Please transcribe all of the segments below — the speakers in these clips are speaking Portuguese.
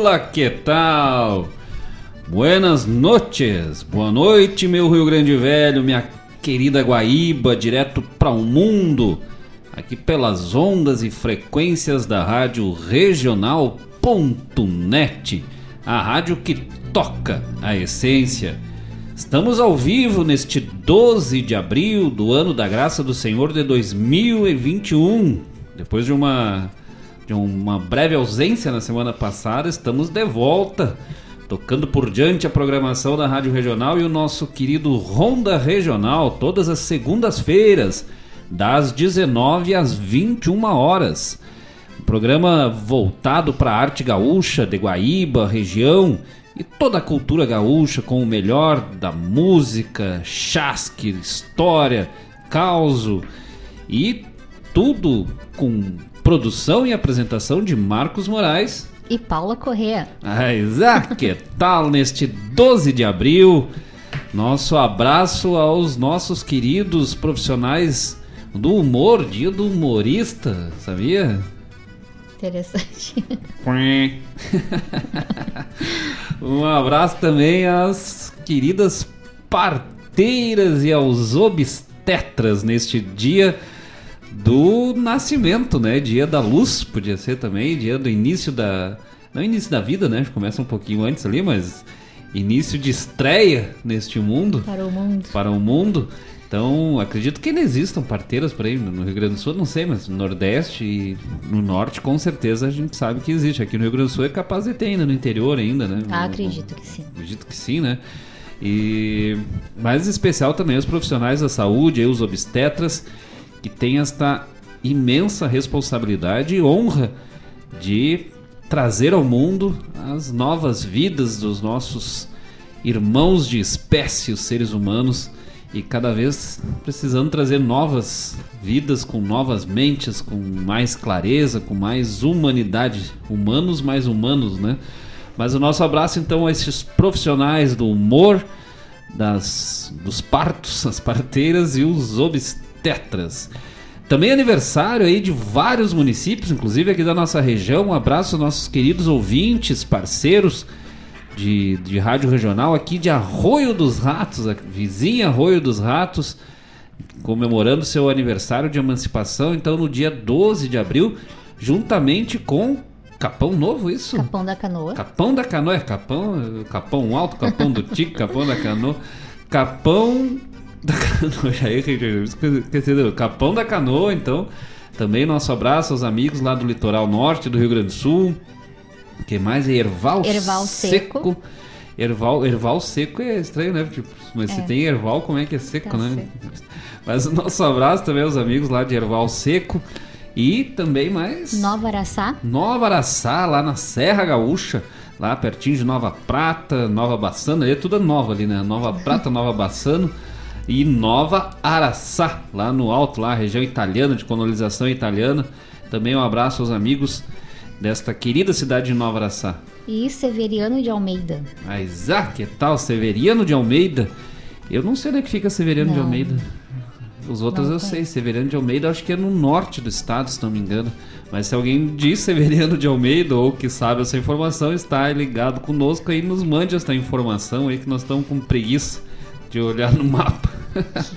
Olá, que tal? Buenas noches, boa noite, meu Rio Grande Velho, minha querida Guaíba, direto para o mundo, aqui pelas ondas e frequências da rádio regional.net, a rádio que toca a essência. Estamos ao vivo neste 12 de abril do ano da graça do Senhor de 2021. Depois de uma de uma breve ausência na semana passada, estamos de volta, tocando por diante a programação da Rádio Regional e o nosso querido Ronda Regional, todas as segundas-feiras, das 19 às 21 horas. Um programa voltado para a arte gaúcha de Guaíba, região e toda a cultura gaúcha com o melhor da música, chasque, história, causo e tudo com produção e apresentação de Marcos Moraes e Paula Correa. Ah, exato, que tal neste 12 de abril? Nosso abraço aos nossos queridos profissionais do humor, dia do humorista, sabia? Interessante. um abraço também às queridas parteiras e aos obstetras neste dia do nascimento, né? Dia da luz, podia ser também, dia do início da. Não início da vida, né? Começa um pouquinho antes ali, mas início de estreia neste mundo. Para o mundo. Para o mundo. Então, acredito que ainda existam parteiras por aí no Rio Grande do Sul, não sei, mas no Nordeste e no Norte, com certeza a gente sabe que existe. Aqui no Rio Grande do Sul é capaz de ter ainda, no interior ainda, né? Ah, acredito que sim. Acredito que sim, né? E mais especial também os profissionais da saúde, aí, os obstetras, que têm esta imensa responsabilidade e honra de trazer ao mundo as novas vidas dos nossos irmãos de espécie, os seres humanos, e cada vez precisando trazer novas vidas com novas mentes, com mais clareza, com mais humanidade, humanos mais humanos, né? Mas o nosso abraço então a esses profissionais do humor, das, dos partos, as parteiras e os obstetras. Também aniversário aí de vários municípios, inclusive aqui da nossa região. Um abraço aos nossos queridos ouvintes, parceiros de, de rádio regional aqui de Arroio dos Ratos, a vizinha Arroio dos Ratos, comemorando seu aniversário de emancipação, então no dia 12 de abril, juntamente com Capão Novo, isso? Capão da Canoa. Capão da Canoa, é Capão, Capão Alto, Capão do Tique, Capão da Canoa. Capão da Canoa, esqueci, Capão da Canoa, então. Também nosso abraço aos amigos lá do litoral norte do Rio Grande do Sul que mais? É Erval, Erval seco. seco. Erval, erval seco é estranho, né? Tipo, mas é. se tem erval, como é que é seco, tá né? Seco. Mas o nosso abraço também aos amigos lá de Erval Seco. E também mais. Nova Araçá. Nova Araçá, lá na Serra Gaúcha, lá pertinho de Nova Prata, Nova Bassano. é tudo nova ali, né? Nova Prata, Nova Bassano e Nova Araçá, lá no alto, lá, região italiana, de colonização italiana. Também um abraço aos amigos desta querida cidade de Nova Araçá. E Severiano de Almeida. Mas ah, que tal Severiano de Almeida? Eu não sei onde é que fica Severiano não. de Almeida. Os outros não eu sei. Severiano de Almeida acho que é no norte do estado, se não me engano. Mas se alguém diz Severiano de Almeida ou que sabe essa informação, está ligado conosco aí, nos mande essa informação aí que nós estamos com preguiça de olhar no mapa.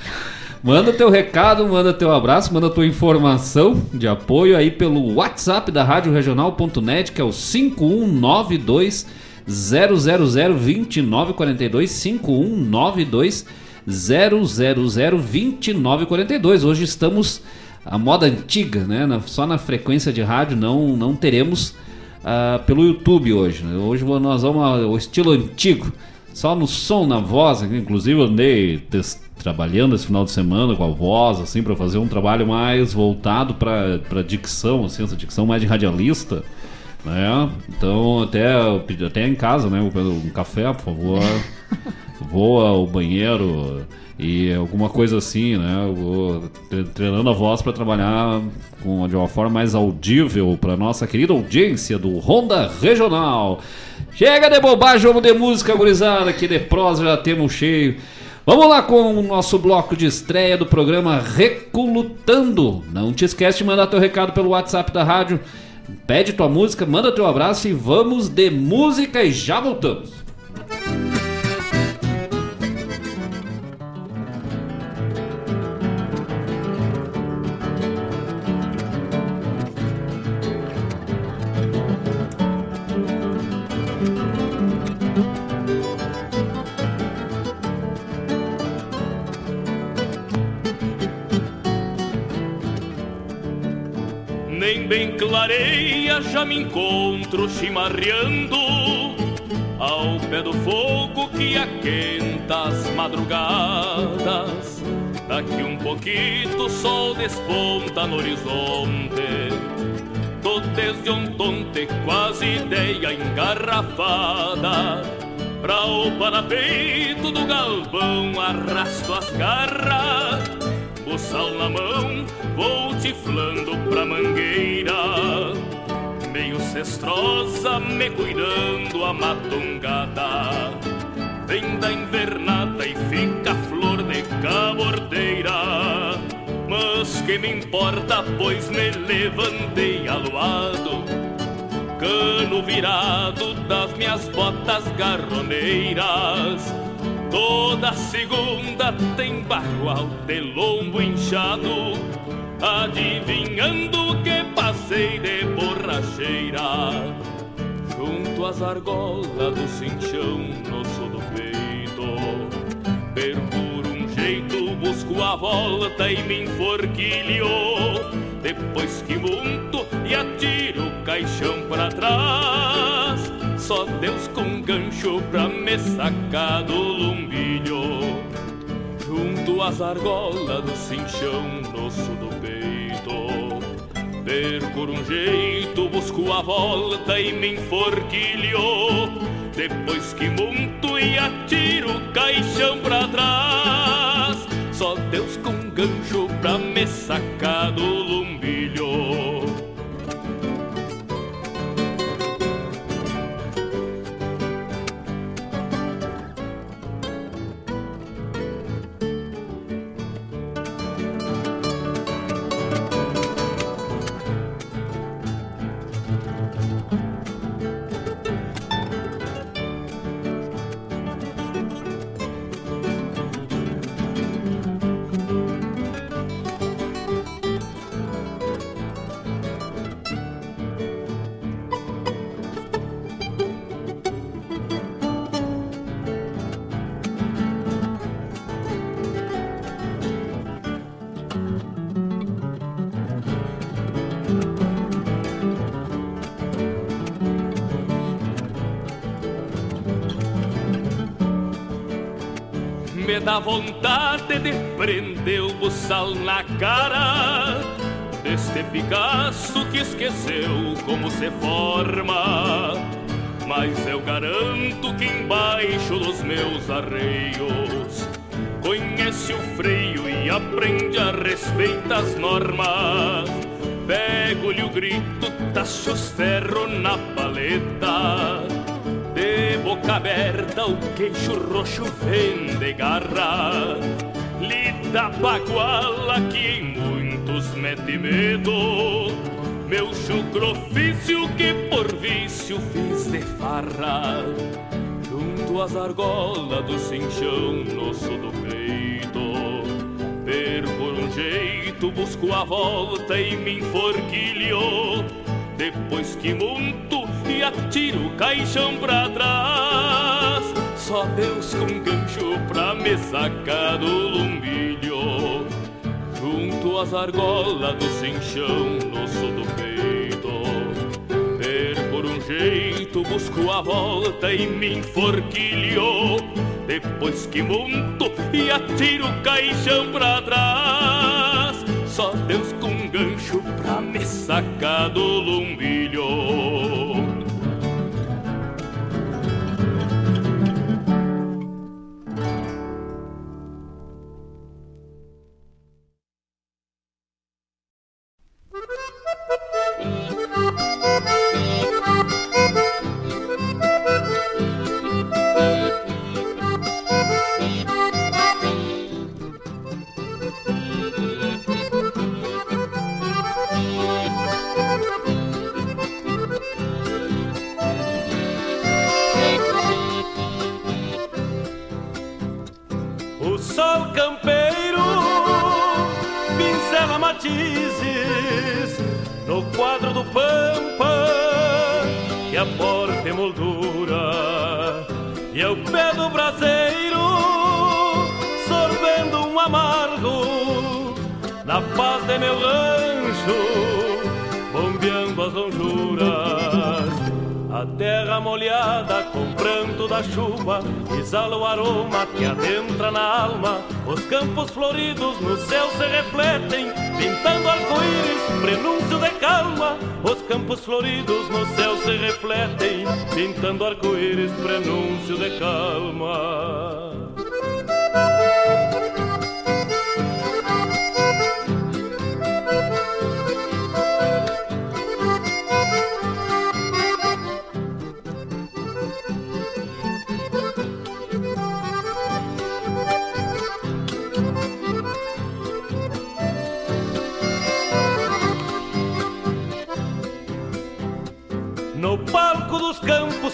Manda teu recado, manda teu abraço, manda tua informação de apoio aí pelo WhatsApp da Rádio Regional.net, que é o 5192 0002942 5192 0002942. Hoje estamos a moda antiga, né? Só na frequência de rádio não não teremos uh, pelo YouTube hoje. Né? Hoje nós vamos ao estilo antigo, só no som, na voz. Inclusive eu andei trabalhando esse final de semana com a voz, assim, para fazer um trabalho mais voltado para dicção, assim, essa dicção mais de radialista, né? Então, até, até em casa, né? Um café, por favor. Voa o banheiro e alguma coisa assim, né? Eu vou treinando a voz para trabalhar com, de uma forma mais audível para nossa querida audiência do Honda Regional. Chega de bobagem, vamos de música, gurizada, que de prosa já temos cheio. Vamos lá com o nosso bloco de estreia do programa Recolutando. Não te esquece de mandar teu recado pelo WhatsApp da rádio Pede tua música, manda teu abraço e vamos de música e já voltamos. Já me encontro chimarreando ao pé do fogo que aquenta as madrugadas. Daqui um pouquinho o sol desponta no horizonte. Tô desde tonte, quase ideia engarrafada. Pra o parapeito do galpão arrasto as garras. Buçal na mão, vou tiflando pra mangueira Meio cestrosa, me cuidando a matungada Vem da invernada e fica flor de cabordeira. Mas que me importa, pois me levantei aluado Cano virado das minhas botas garroneiras. Toda segunda tem bagual de lombo inchado, adivinhando que passei de borracheira. Junto às argolas do cinchão no sul do peito, por um jeito, busco a volta e me enforquilho. Depois que monto e atiro o caixão para trás só Deus com gancho pra me sacar do lumbilho Junto às argolas do cinchão sul do peito. Perco um jeito, busco a volta e me enforquilho. Depois que monto e atiro o caixão pra trás Só Deus com gancho pra me sacar do lumbilho da vontade de prender o buçal na cara Deste Picasso que esqueceu como se forma. Mas eu garanto que embaixo dos meus arreios Conhece o freio e aprende a respeitar as normas. Pego-lhe o grito, tacho os ferro na paleta boca aberta, o queixo roxo vem de garra. Lida baguala que em muitos mete medo. Meu chucro ofício que por vício fiz de farra. Junto às argolas do cinchão no sul do peito. Per por um jeito, busco a volta e me enforquilho. Depois que monto e atiro o caixão pra trás. Só Deus com gancho pra me sacar do lumbilho. Junto às argolas do cinchão no sul do peito. Ver por um jeito, busco a volta e me enforquilho. Depois que monto e atiro o caixão pra trás. Só Deus com gancho pra me sacar do lumbilho.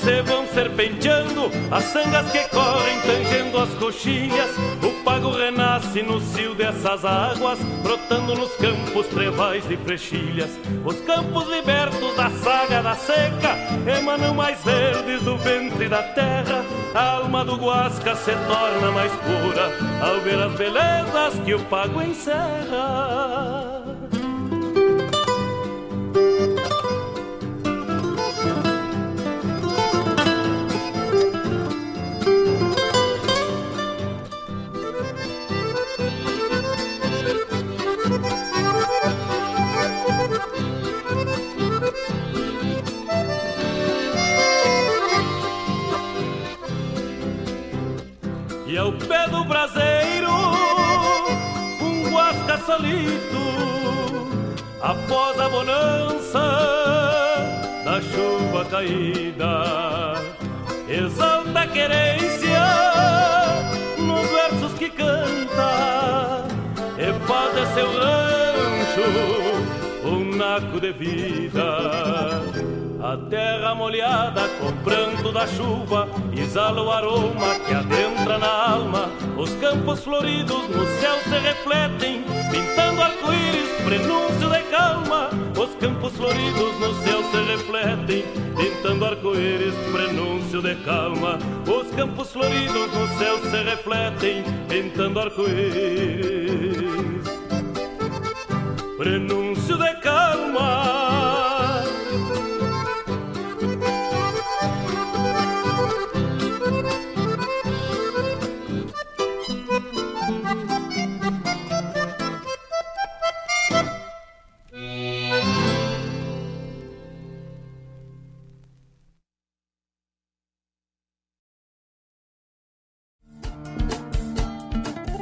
Se vão serpenteando, as sangas que correm tangendo as coxilhas. O pago renasce no cio dessas águas, brotando nos campos trevais e frechilhas. Os campos libertos da saga da seca emanam mais verdes do ventre da terra. A alma do Guasca se torna mais pura ao ver as belezas que o pago encerra. Após a bonança da chuva caída, exalta a querência nos versos que canta, e faz seu rancho um naco de vida. Terra molhada com pranto da chuva exala o aroma que adentra na alma. Os campos floridos no céu se refletem, pintando arco-íris, prenúncio de calma. Os campos floridos no céu se refletem, pintando arco-íris, prenúncio de calma. Os campos floridos no céu se refletem, pintando arco-íris, prenúncio de calma.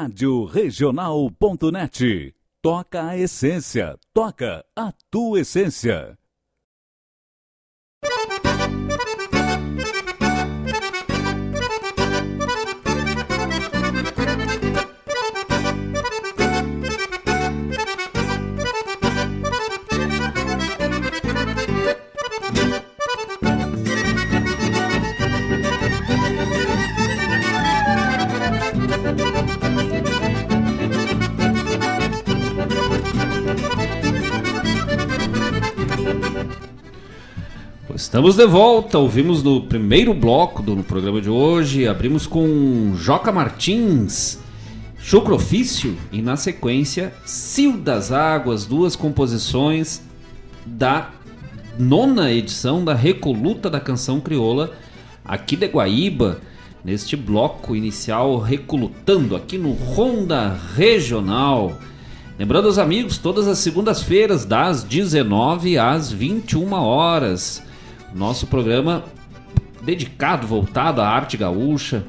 Rádio Regional.net. Toca a essência, toca a tua essência. Estamos de volta, ouvimos no primeiro bloco do programa de hoje, abrimos com Joca Martins, Chucro Ofício, e na sequência Cio das Águas, duas composições da nona edição da Recoluta da Canção Crioula, aqui de Guaíba, neste bloco inicial Recolutando, aqui no Ronda Regional. Lembrando aos amigos, todas as segundas-feiras, das 19 às 21 horas nosso programa dedicado, voltado à arte gaúcha,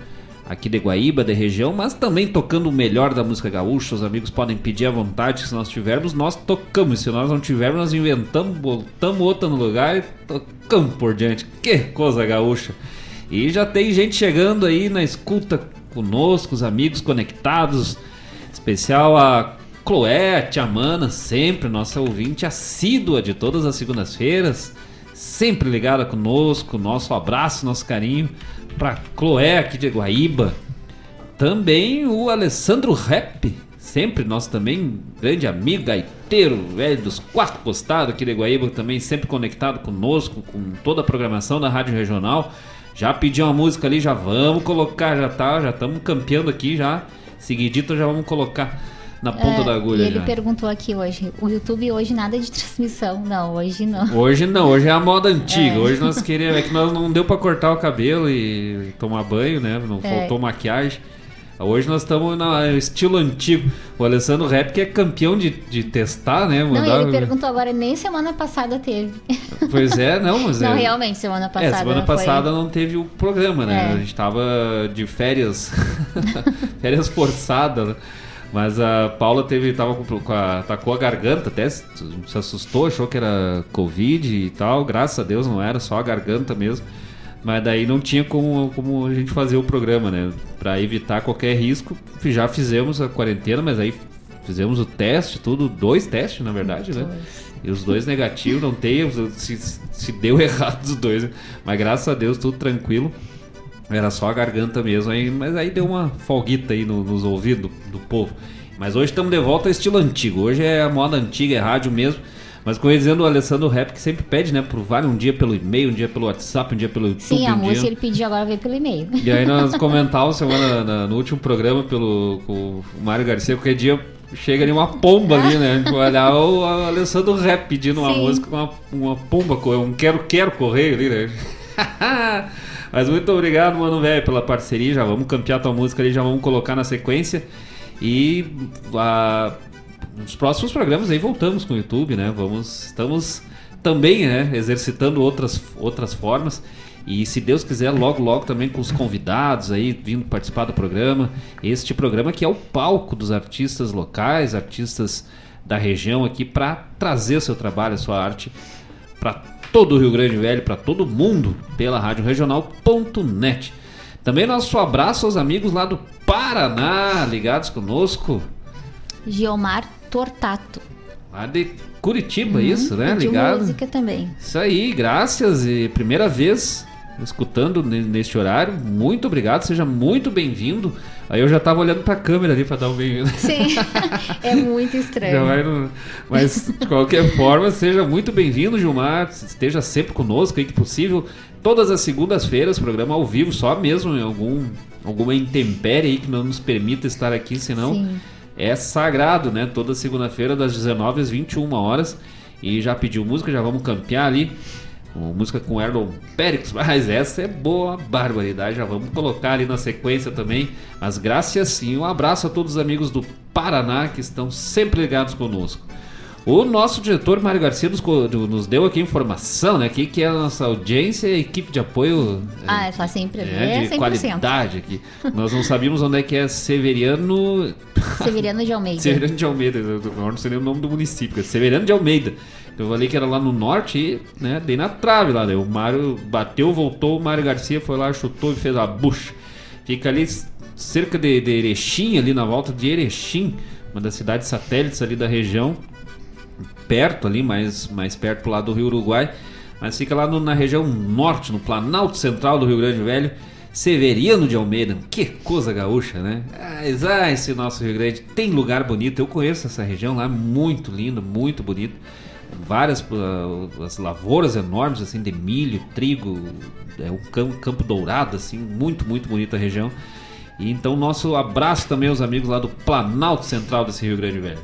aqui de Guaíba, de região, mas também tocando o melhor da música gaúcha. Os amigos podem pedir à vontade, se nós tivermos, nós tocamos. Se nós não tivermos, nós inventamos, botamos outra no lugar e tocamos por diante. Que coisa gaúcha! E já tem gente chegando aí na escuta conosco, os amigos conectados. Especial a Chloé, a tia Mana, sempre nossa ouvinte assídua de todas as segundas-feiras, sempre ligada conosco. Nosso abraço, nosso carinho para Chloé aqui de Guaíba. Também o Alessandro Rap, sempre nosso também grande amigo gaiteiro, velho dos quatro postados aqui de Guaíba, também sempre conectado conosco, com toda a programação da Rádio Regional. Já pediu uma música ali, já vamos colocar, já tá, já estamos campeando aqui já. Seguidito já vamos colocar na ponta É, da agulha. E ele já. perguntou aqui hoje, o YouTube hoje nada de transmissão. Não, hoje não. Hoje não, hoje é a moda antiga. É. Hoje nós queríamos. É que nós não deu pra cortar o cabelo e tomar banho, né? Não É. faltou maquiagem. Hoje nós estamos no estilo antigo. O Alessandro Rap, que é campeão de, de testar, né? Não, Mandar- ele perguntou agora, nem semana passada teve. Pois é, não, mas Não, é. realmente, semana passada. É, semana foi- passada não teve o programa, né? É. A gente tava de férias, férias forçadas, né? Mas a Paula teve, tava com, com a, atacou a garganta, até se se assustou, achou que era Covid e tal. Graças a Deus não era, só a garganta mesmo. Mas daí não tinha como, como a gente fazer o programa, né? Pra evitar qualquer risco, já fizemos a quarentena, mas aí fizemos o teste, tudo, dois testes na verdade, né? E os dois negativos, não tem, se, se deu errado os dois. né? Mas graças a Deus, tudo tranquilo. Era só a garganta mesmo, aí, mas aí deu uma folguita aí no- nos ouvidos do, do povo. Mas hoje estamos de volta ao estilo antigo. Hoje é a moda antiga, é rádio mesmo. Mas como eu ia dizendo, o Alessandro Rap que sempre pede, né? Por vários, um dia pelo e-mail, um dia pelo WhatsApp, um dia pelo YouTube. Sim, a um música dia... ele pediu agora veio pelo e-mail. E aí nós comentávamos semana na- no último programa pelo com o Mário Garcia, qualquer dia chega ali uma pomba ali, né? Olhar o Alessandro Rap pedindo uma Sim. música com uma, uma pomba, um quero-quero correio ali, né? Mas muito obrigado, mano, velho, pela parceria. Já vamos campear tua música ali, já vamos colocar na sequência. E a, nos próximos programas aí voltamos com o YouTube, né? Vamos, estamos também, né, exercitando outras, outras formas. E se Deus quiser, logo, logo também com os convidados aí vindo participar do programa. Este programa que é o palco dos artistas locais, artistas da região aqui, para trazer o seu trabalho, a sua arte para todo o Rio Grande Velho, para todo mundo, pela Rádio Regional.net. Também nosso abraço aos amigos lá do Paraná, ligados conosco, Geomar Tortato. lá de Curitiba, isso, né? Uhum. Ligado. música também. Isso aí, graças e primeira vez escutando ne- neste horário. Muito obrigado, seja muito bem-vindo. Aí eu já tava olhando pra câmera ali pra dar um bem-vindo. Sim, é muito estranho. no- Mas de qualquer forma, seja muito bem-vindo, Gilmar. Esteja sempre conosco aí que possível. Todas as segundas-feiras, programa ao vivo, só mesmo em algum, alguma intempérie aí que não nos permita estar aqui, senão Sim. é sagrado, né? Toda segunda-feira, das 19 às 21 horas. E já pediu música, já vamos campear ali. Com música com Erlon Périx, mas essa é boa barbaridade. Já vamos colocar ali na sequência também. Mas graças sim, um abraço a todos os amigos do Paraná que estão sempre ligados conosco. O nosso diretor Mário Garcia nos, nos deu aqui informação, né? Que, que é a nossa audiência e equipe de apoio. Ah, é só sempre. é, É, de 100%. qualidade aqui. Nós não sabíamos onde é que é Severiano Severiano de Almeida. Severiano de Almeida, eu não sei nem o nome do município, é Severiano de Almeida. Eu falei que era lá no norte e, né, dei na trave lá? O Mário bateu, voltou, o Mário Garcia foi lá, chutou e fez a bucha. Fica ali cerca de, de Erechim, ali na volta de Erechim, uma das cidades satélites ali da região, perto ali, mais, mais perto pro lado do Rio Uruguai, mas fica lá no- na região norte, no Planalto Central do Rio Grande Velho, Severiano de Almeida. Que coisa gaúcha, né? Ah, esse nosso Rio Grande tem lugar bonito. Eu conheço essa região lá, muito lindo, muito bonito. Várias ah, as lavouras enormes, assim, de milho, trigo, é um campo, campo dourado, assim, muito, muito bonita a região. E então, nosso abraço também aos amigos lá do Planalto Central desse Rio Grande Velho.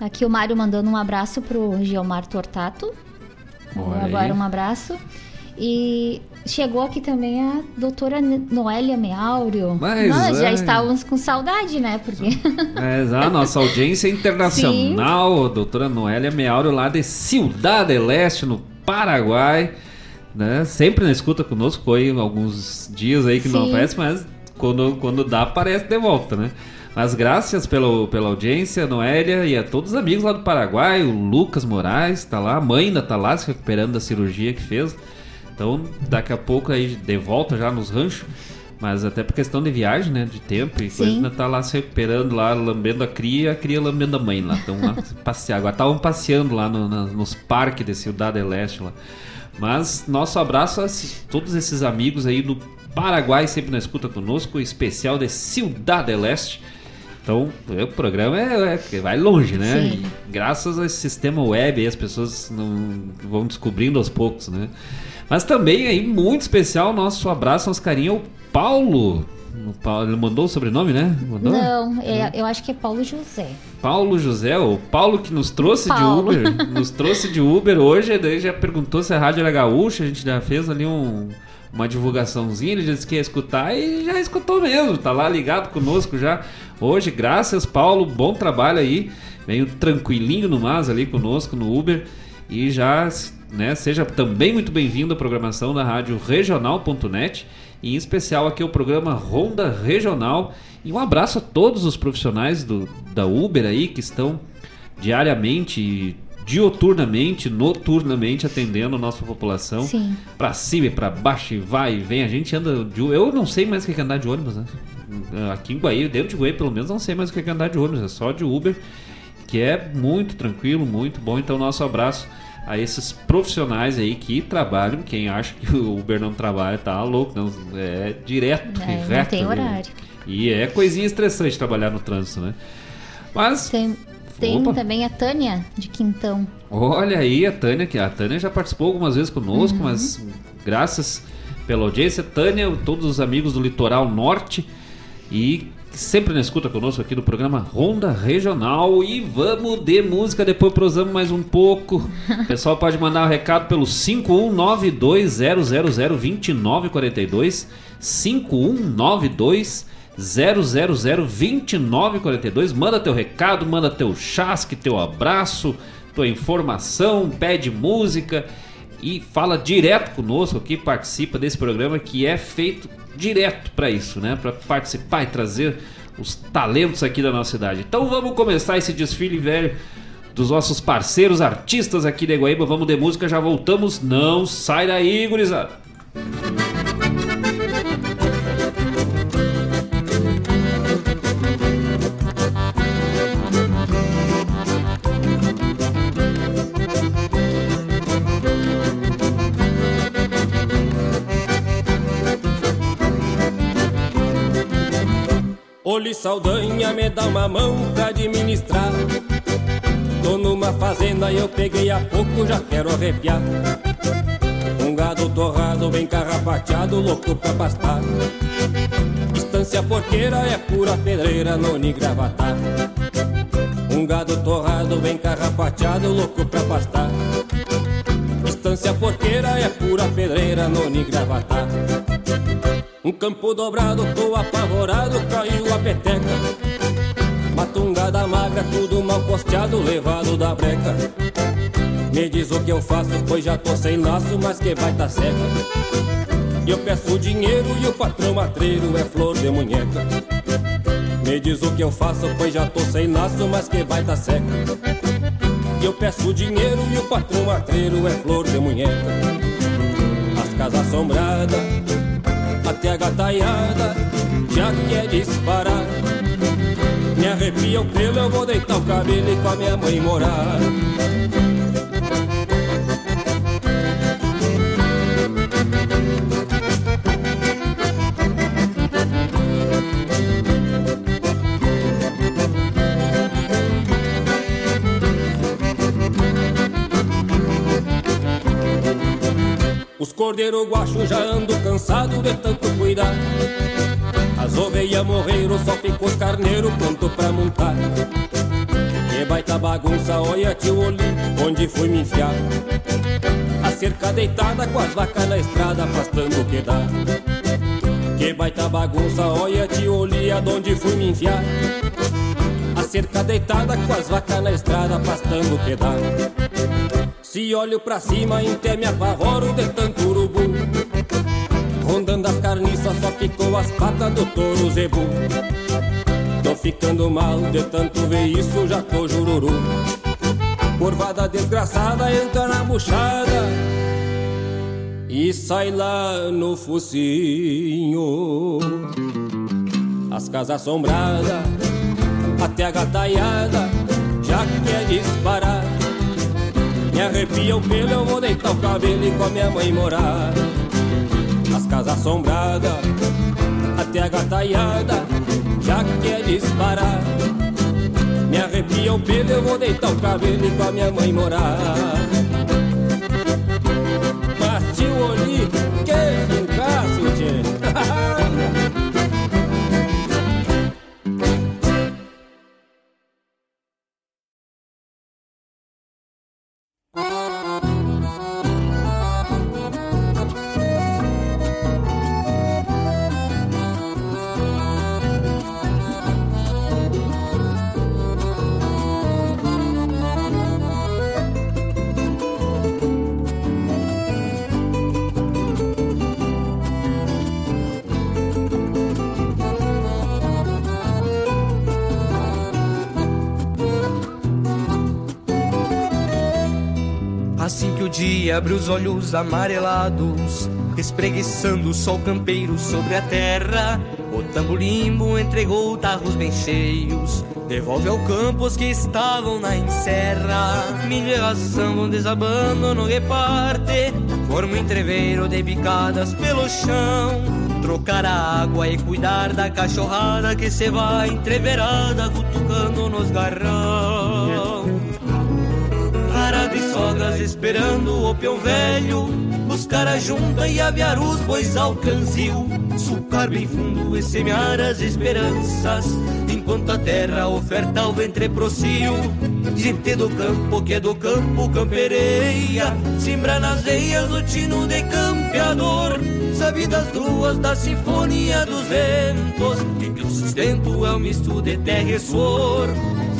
Aqui o Mário mandando um abraço pro Geomar Tortato. Agora um abraço. E chegou aqui também a doutora Noélia Meáurio. Mas, Nós já é. estávamos com saudade, né? Porque Mas a nossa audiência internacional, a doutora Noélia Meauro, lá de Ciudad del Este, no Paraguai. né? Sempre na escuta conosco, foi alguns dias aí que não Sim. aparece, mas quando, quando dá, aparece de volta, né? Mas graças pelo, pela audiência, Noélia e a todos os amigos lá do Paraguai, o Lucas Moraes tá lá, a mãe ainda tá lá se recuperando da cirurgia que fez. Então, daqui a pouco aí de volta já nos ranchos. Mas até por questão de viagem, né? De tempo e coisa, Sim. ainda tá lá se recuperando lá, lambendo a cria a cria lambendo a mãe lá. Estão lá passear. Agora estavam passeando lá no- na- nos parques de Ciudad del Este lá. Mas nosso abraço a todos esses amigos aí do Paraguai, sempre na escuta conosco, especial de Ciudad del Este. Então, o programa é, é- vai longe, né? Graças a esse sistema web aí, as pessoas não vão descobrindo aos poucos, né? Mas também aí, muito especial, nosso abraço, nosso carinho ao Paulo. O Paulo ele mandou o sobrenome, né? Mandou? Não, é- eu acho que é Paulo José. Paulo José, o Paulo que nos trouxe Paulo. de Uber, nos trouxe de Uber hoje, daí já perguntou se a rádio era gaúcha, a gente já fez ali um- uma divulgaçãozinha, ele já disse que ia escutar e já escutou mesmo, tá lá ligado conosco já. Hoje, graças Paulo, bom trabalho aí, veio tranquilinho no mas ali conosco no Uber e já, né, seja também muito bem-vindo à programação da rádio regional.net e em especial aqui o programa Ronda Regional. E um abraço a todos os profissionais do, da Uber aí que estão diariamente, dioturnamente, noturnamente atendendo a nossa população. Sim. Pra cima e pra baixo e vai e vem. A gente anda de Eu não sei mais o que é andar de ônibus, né? Aqui em Guaí, dentro de Guaí, pelo menos, não sei mais o que é andar de ônibus. É só de Uber, que é muito tranquilo, muito bom. Então, nosso abraço a esses profissionais aí que trabalham. Quem acha que o Uber não trabalha, tá louco. Não, é direto É, e não reto. tem né? horário. E é coisinha estressante trabalhar no trânsito, né? Mas Tem, tem Opa. também a Tânia de Quintão. Olha aí a Tânia, que a Tânia já participou algumas vezes conosco, mas graças pela audiência, Tânia, todos os amigos do Litoral Norte e sempre na escuta conosco aqui do programa Ronda Regional. E vamos de música, depois prosamos mais um pouco. O pessoal pode mandar um recado pelo 5192-000-2942 5192-000-2942 Manda teu recado, manda teu chasque, teu abraço, tua informação, pede música e fala direto conosco aqui, participa desse programa que é feito direto para isso, né? Para participar e trazer os talentos aqui da nossa cidade. Então vamos começar esse desfile velho dos nossos parceiros artistas aqui de Guaíba. Vamos de música, já voltamos. Não sai daí, gurizada. Olhe Saldanha, me dá uma mão pra administrar. Tô numa fazenda e eu peguei há pouco, já quero arrepiar. Um gado torrado, bem carrapateado, louco pra pastar. Estância porqueira é pura pedreira, noni gravatar. Um gado torrado, bem carrapateado, louco pra pastar. Estância porqueira é pura pedreira, noni gravatar. Um campo dobrado, tô apavorado, caiu a peteca. Matungada magra, tudo mal costeado, levado da breca. Me diz o que eu faço, pois já tô sem laço, mas que vai tá seca. Eu peço dinheiro e o patrão matreiro é flor de munheca. Me diz o que eu faço, pois já tô sem laço, mas que vai tá seca. Eu peço dinheiro e o patrão matreiro é flor de munheca. As casas assombradas até a gataiada já quer disparar. Me arrepia o pelo, eu vou deitar o cabelo e com a minha mãe morar. Os cordeiros guachos já ando cansado de tanto cuidar. As ovelhas morreram, só ficou os pronto pra montar. Que baita bagunça, olha tio Oli, onde fui me enfiar. A cerca deitada com as vacas na estrada, pastando o que dá. Que baita bagunça, olha tio Oli, aonde fui me enfiar. A cerca deitada com as vacas na estrada, pastando o que dá. Se olho pra cima, até me apavoro de tanto urubu. Rondando as carniças, só ficou as patas do touro zebu. Tô ficando mal de tanto ver isso, já tô jururu. Curvada desgraçada entra na buchada e sai lá no focinho. As casas assombradas, até a gataiada já quer disparar. Me arrepia o pelo, eu vou deitar o cabelo e com a minha mãe morar. As casas assombradas, até a gataiada já quer disparar. Me arrepia o pelo, eu vou deitar o cabelo e com a minha mãe morar. Abre os olhos amarelados, espreguiçando o sol campeiro sobre a terra. O tamborimbo entregou tarros bem cheios, devolve ao campo os que estavam na encerra. Milhação vão desabando no reparte, forma entreveiro de bicadas pelo chão. Trocar a água e cuidar da cachorrada que se vai entreverada, cutucando nos garrão esperando o peão velho Buscar a junta e aviar os bois ao canzil. Sucar bem fundo e semear as esperanças Enquanto a terra oferta o ventre procio. Gente do campo que é do campo campereia Simbra nas veias o tino de campeador. Sabe das luas da sinfonia dos ventos E que o sustento é um misto de terra e suor.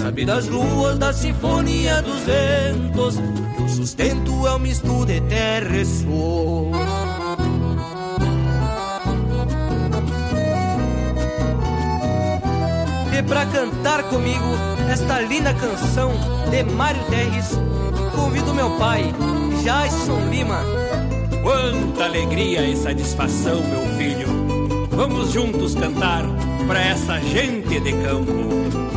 Sabe das luas da sinfonia dos ventos o sustento é um misto de terra e suor E pra cantar comigo esta linda canção de Mário Terres Convido meu pai, Jason Lima. Quanta alegria e satisfação, meu filho. Vamos juntos cantar pra essa gente de campo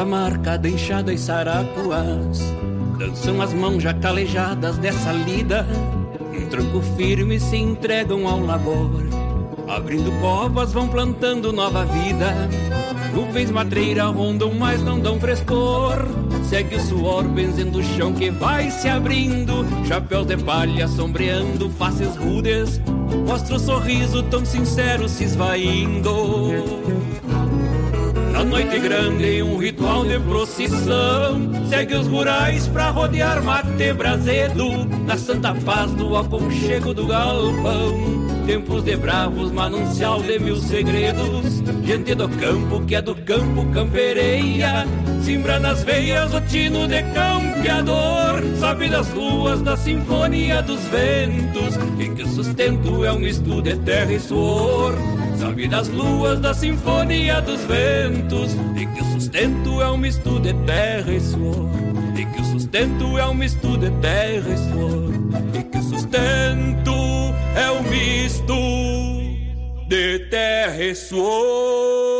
Essa marca de enxada e sarapuás. Dançam as mãos já calejadas dessa lida. Um tranco firme se entregam ao labor. Abrindo covas vão plantando nova vida. Nuvens matreira rondam, mas não dão frescor. Segue o suor benzendo o chão que vai se abrindo. Chapéus de palha sombreando faces rudes. Mostra o sorriso tão sincero se esvaindo noite grande, um ritual de procissão. Segue os rurais pra rodear mate brasedo Na santa paz do aconchego do galpão. Tempos de bravos, manancial de mil segredos Gente do campo que é do campo campereia. Simbra nas veias o tino de campeador Sabe das ruas da sinfonia dos ventos E que o sustento é um estudo de terra e suor Sabe das luas da sinfonia dos ventos E que o sustento é um misto de terra e suor. E que o sustento é um misto de terra e suor. E que o sustento é um misto de terra e suor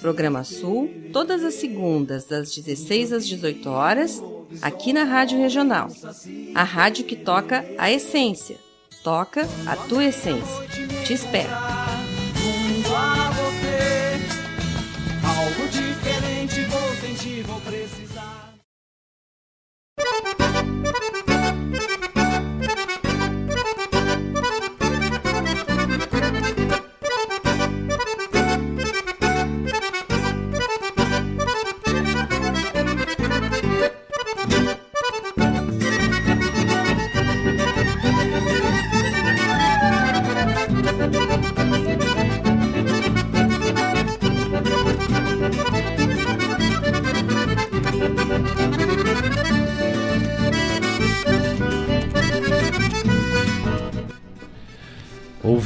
Programa Sul, todas as segundas, das 16 às 18 horas, aqui na Rádio Regional. A rádio que toca a essência. Toca a tua essência. Te espero. Algo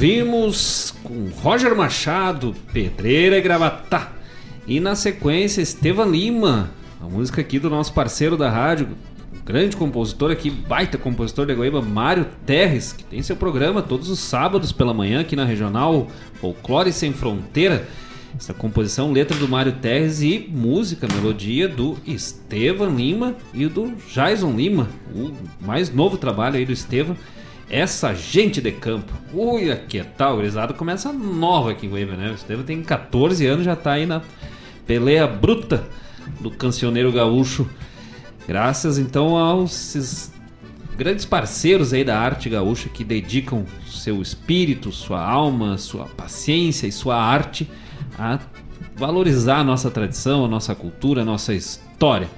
Ouvimos com Roger Machado, Pedreira e Gravatá. E na sequência, Estevan Lima, a música aqui do nosso parceiro da rádio, grande compositor aqui, baita compositor de Goiaba, Mário Terres, que tem seu programa todos os sábados pela manhã aqui na Regional Folclore Sem Fronteira. Essa composição, letra do Mário Terres e música, melodia do Estevan Lima e do Jason Lima, o mais novo trabalho aí do Estevan. Essa gente de campo. Ui, que tal, gurizada? Começa nova aqui em Goiânia, né? O tem 14 anos, já tá aí na peleia bruta do cancioneiro gaúcho. Graças então aos grandes parceiros aí da arte gaúcha que dedicam seu espírito, sua alma, sua paciência e sua arte a valorizar a nossa tradição, a nossa cultura, a nossa história.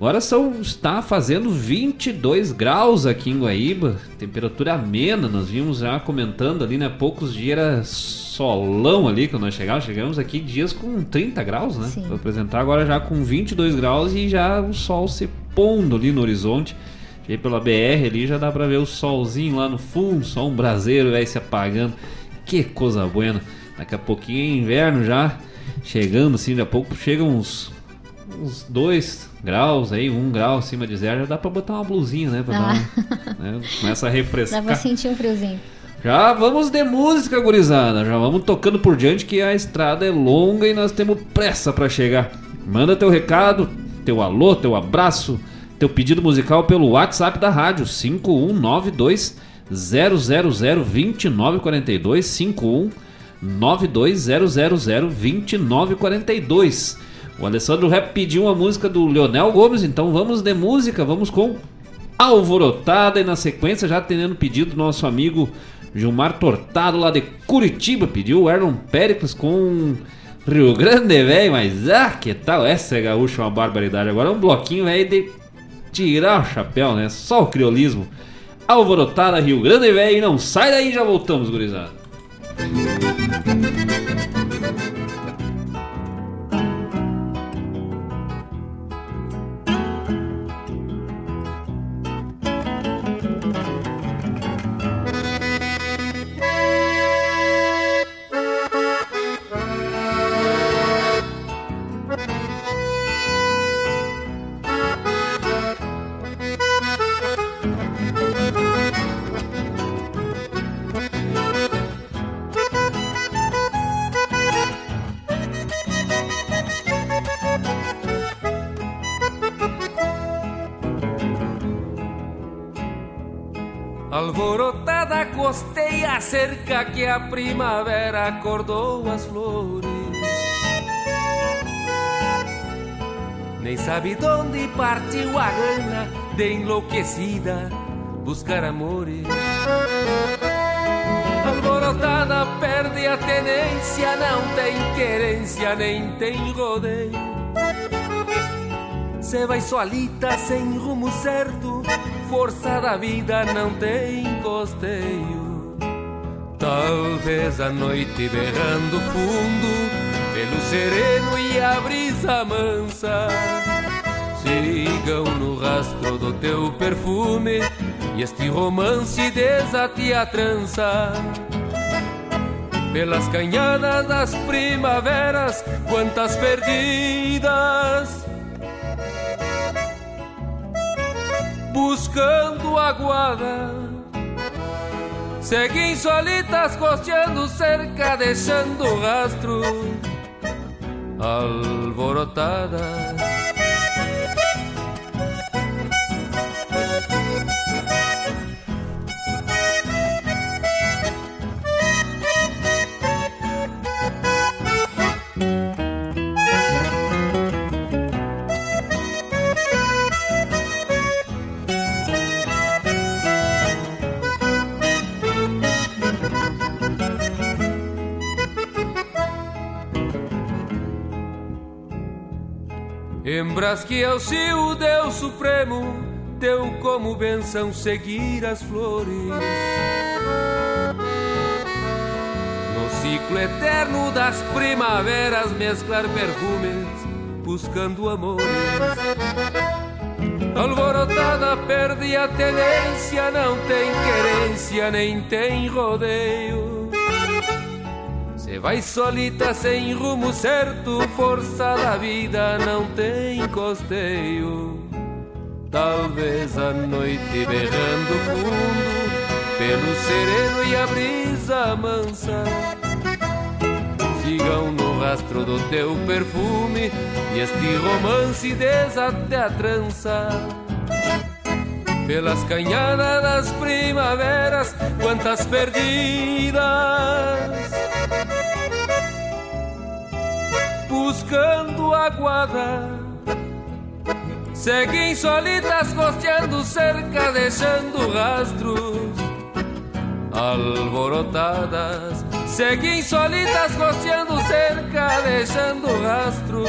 Agora são, está fazendo 22 graus aqui em Guaíba, temperatura amena, nós vimos já comentando ali, né? Poucos dias era solão ali quando nós chegamos, chegamos aqui dias com 30 graus, né? Sim. Vou apresentar agora já com 22 graus e já o sol se pondo ali no horizonte. E pela BR ali já dá pra ver o solzinho lá no fundo, só um braseiro vai se apagando. Que coisa boa. Daqui a pouquinho é inverno já, chegando assim, daqui a pouco chegam uns uns 2 graus aí, 1 um grau acima de zero, já dá pra botar uma blusinha, né? Pra Ah. dar um, né? Começa a Dá refrescar. pra sentir um friozinho. Já vamos de música, gurizada. Já vamos tocando por diante que a estrada é longa e nós temos pressa pra chegar. Manda teu recado, teu alô, teu abraço, teu pedido musical pelo WhatsApp da rádio 5192 0002942 51 2942. O Alessandro Rap pediu uma música do Leonel Gomes, então vamos de música, vamos com Alvorotada e na sequência já atendendo o pedido do nosso amigo Gilmar Tortado lá de Curitiba, pediu o Erlon Pericles com Rio Grande, velho, mas ah, que tal? Essa é gaúcha, uma barbaridade. Agora é um bloquinho, velho, de tirar o chapéu, né? Só o criolismo. Alvorotada, Rio Grande, velho, não sai daí, já voltamos, gurizada. Alvorotada cerca que a primavera acordou as flores. Nem sabe de onde partiu a gana de enlouquecida buscar amores. Alvorotada perde a tenência, não tem querência, nem tem rodeio. Cê vai solita sem rumo certo, força da vida não tem costeio. Talvez a noite berrando fundo, pelo sereno e a brisa mansa, sigam no rastro do teu perfume e este romance desate a trança. Pelas canhadas das primaveras, quantas perdidas buscando aguada. Seguem solitas costeando cerca, deixando rastro alvorotadas. Embras que se o Deus Supremo deu como benção seguir as flores. No ciclo eterno das primaveras mesclar perfumes, buscando amores. Alvorotada perde a tenência, não tem querência, nem tem rodeio. Vai solita sem rumo certo, força da vida não tem costeio. Talvez a noite berrando fundo, pelo sereno e a brisa mansa, sigam no rastro do teu perfume e este romance desate a trança. Pelas canhadas das primaveras, quantas perdidas, buscando a guarda Seguem solitas costeando cerca, deixando rastros alborotadas. Seguem solitas costeando cerca, deixando rastros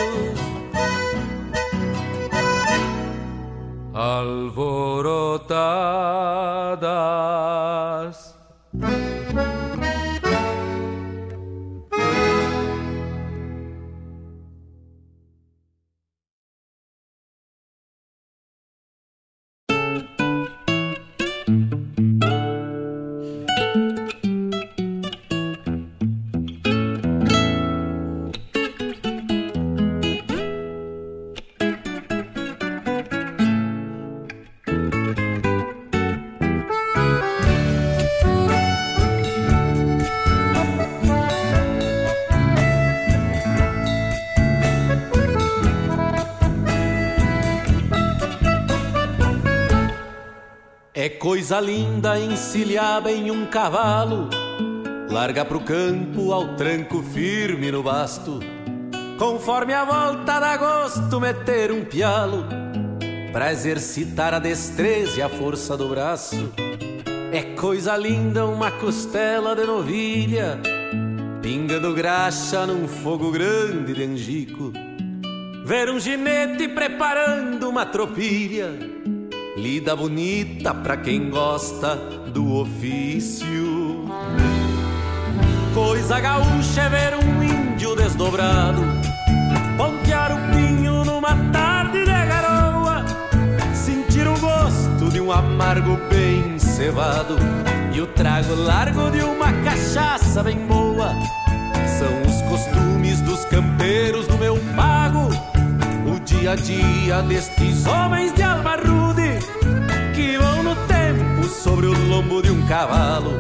alborotadas. Coisa linda encilhada em um cavalo, larga pro campo ao tranco firme no basto. Conforme a volta dá gosto meter um pialo, pra exercitar a destreza e a força do braço. É coisa linda uma costela de novilha, pingando graxa num fogo grande de angico. Ver um ginete preparando uma tropilha Lida bonita pra quem gosta do ofício. Coisa gaúcha é ver um índio desdobrado, pontear o pinho numa tarde de garoa, sentir o gosto de um amargo bem cevado e o trago largo de uma cachaça bem boa. São os costumes dos campeiros do meu pago, o dia a dia destes homens de alma rude sobre o lombo de um cavalo,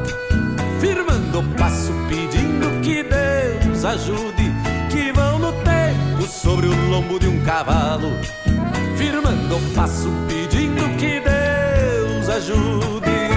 firmando o passo pedindo que Deus ajude, que vão no tempo sobre o lombo de um cavalo, firmando o passo pedindo que Deus ajude.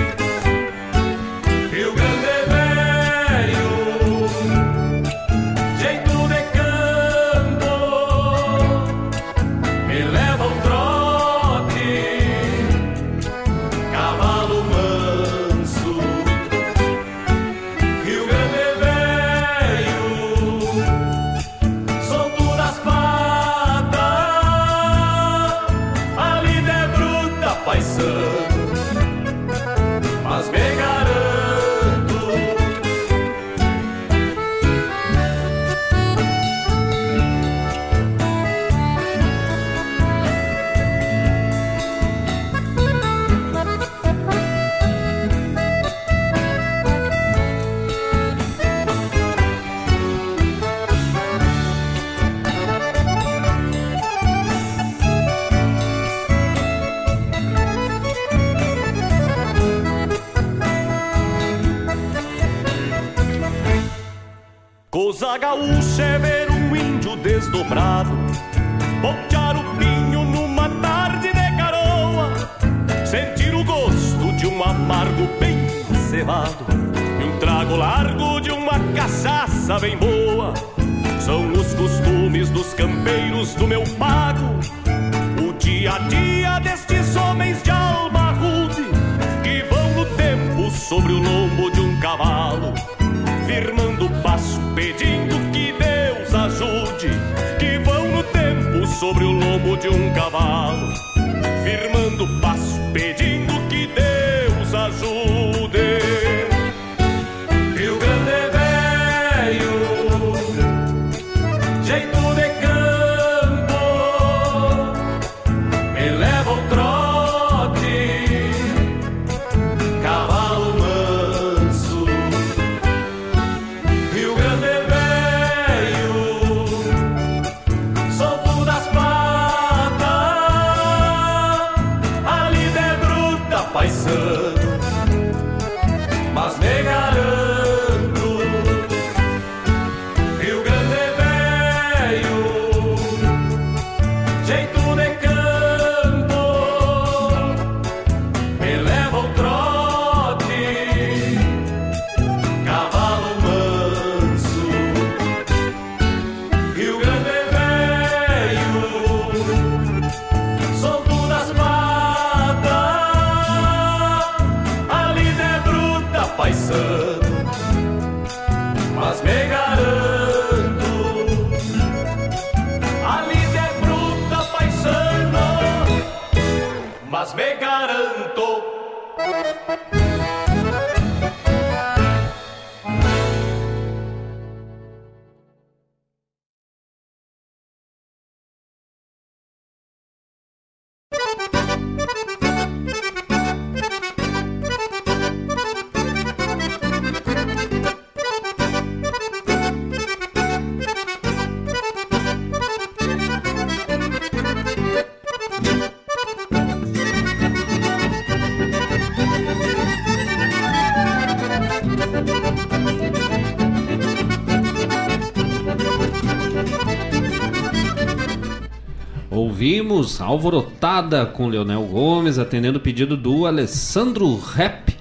Ouvimos Alvorotada com Leonel Gomes, atendendo o pedido do Alessandro Rap,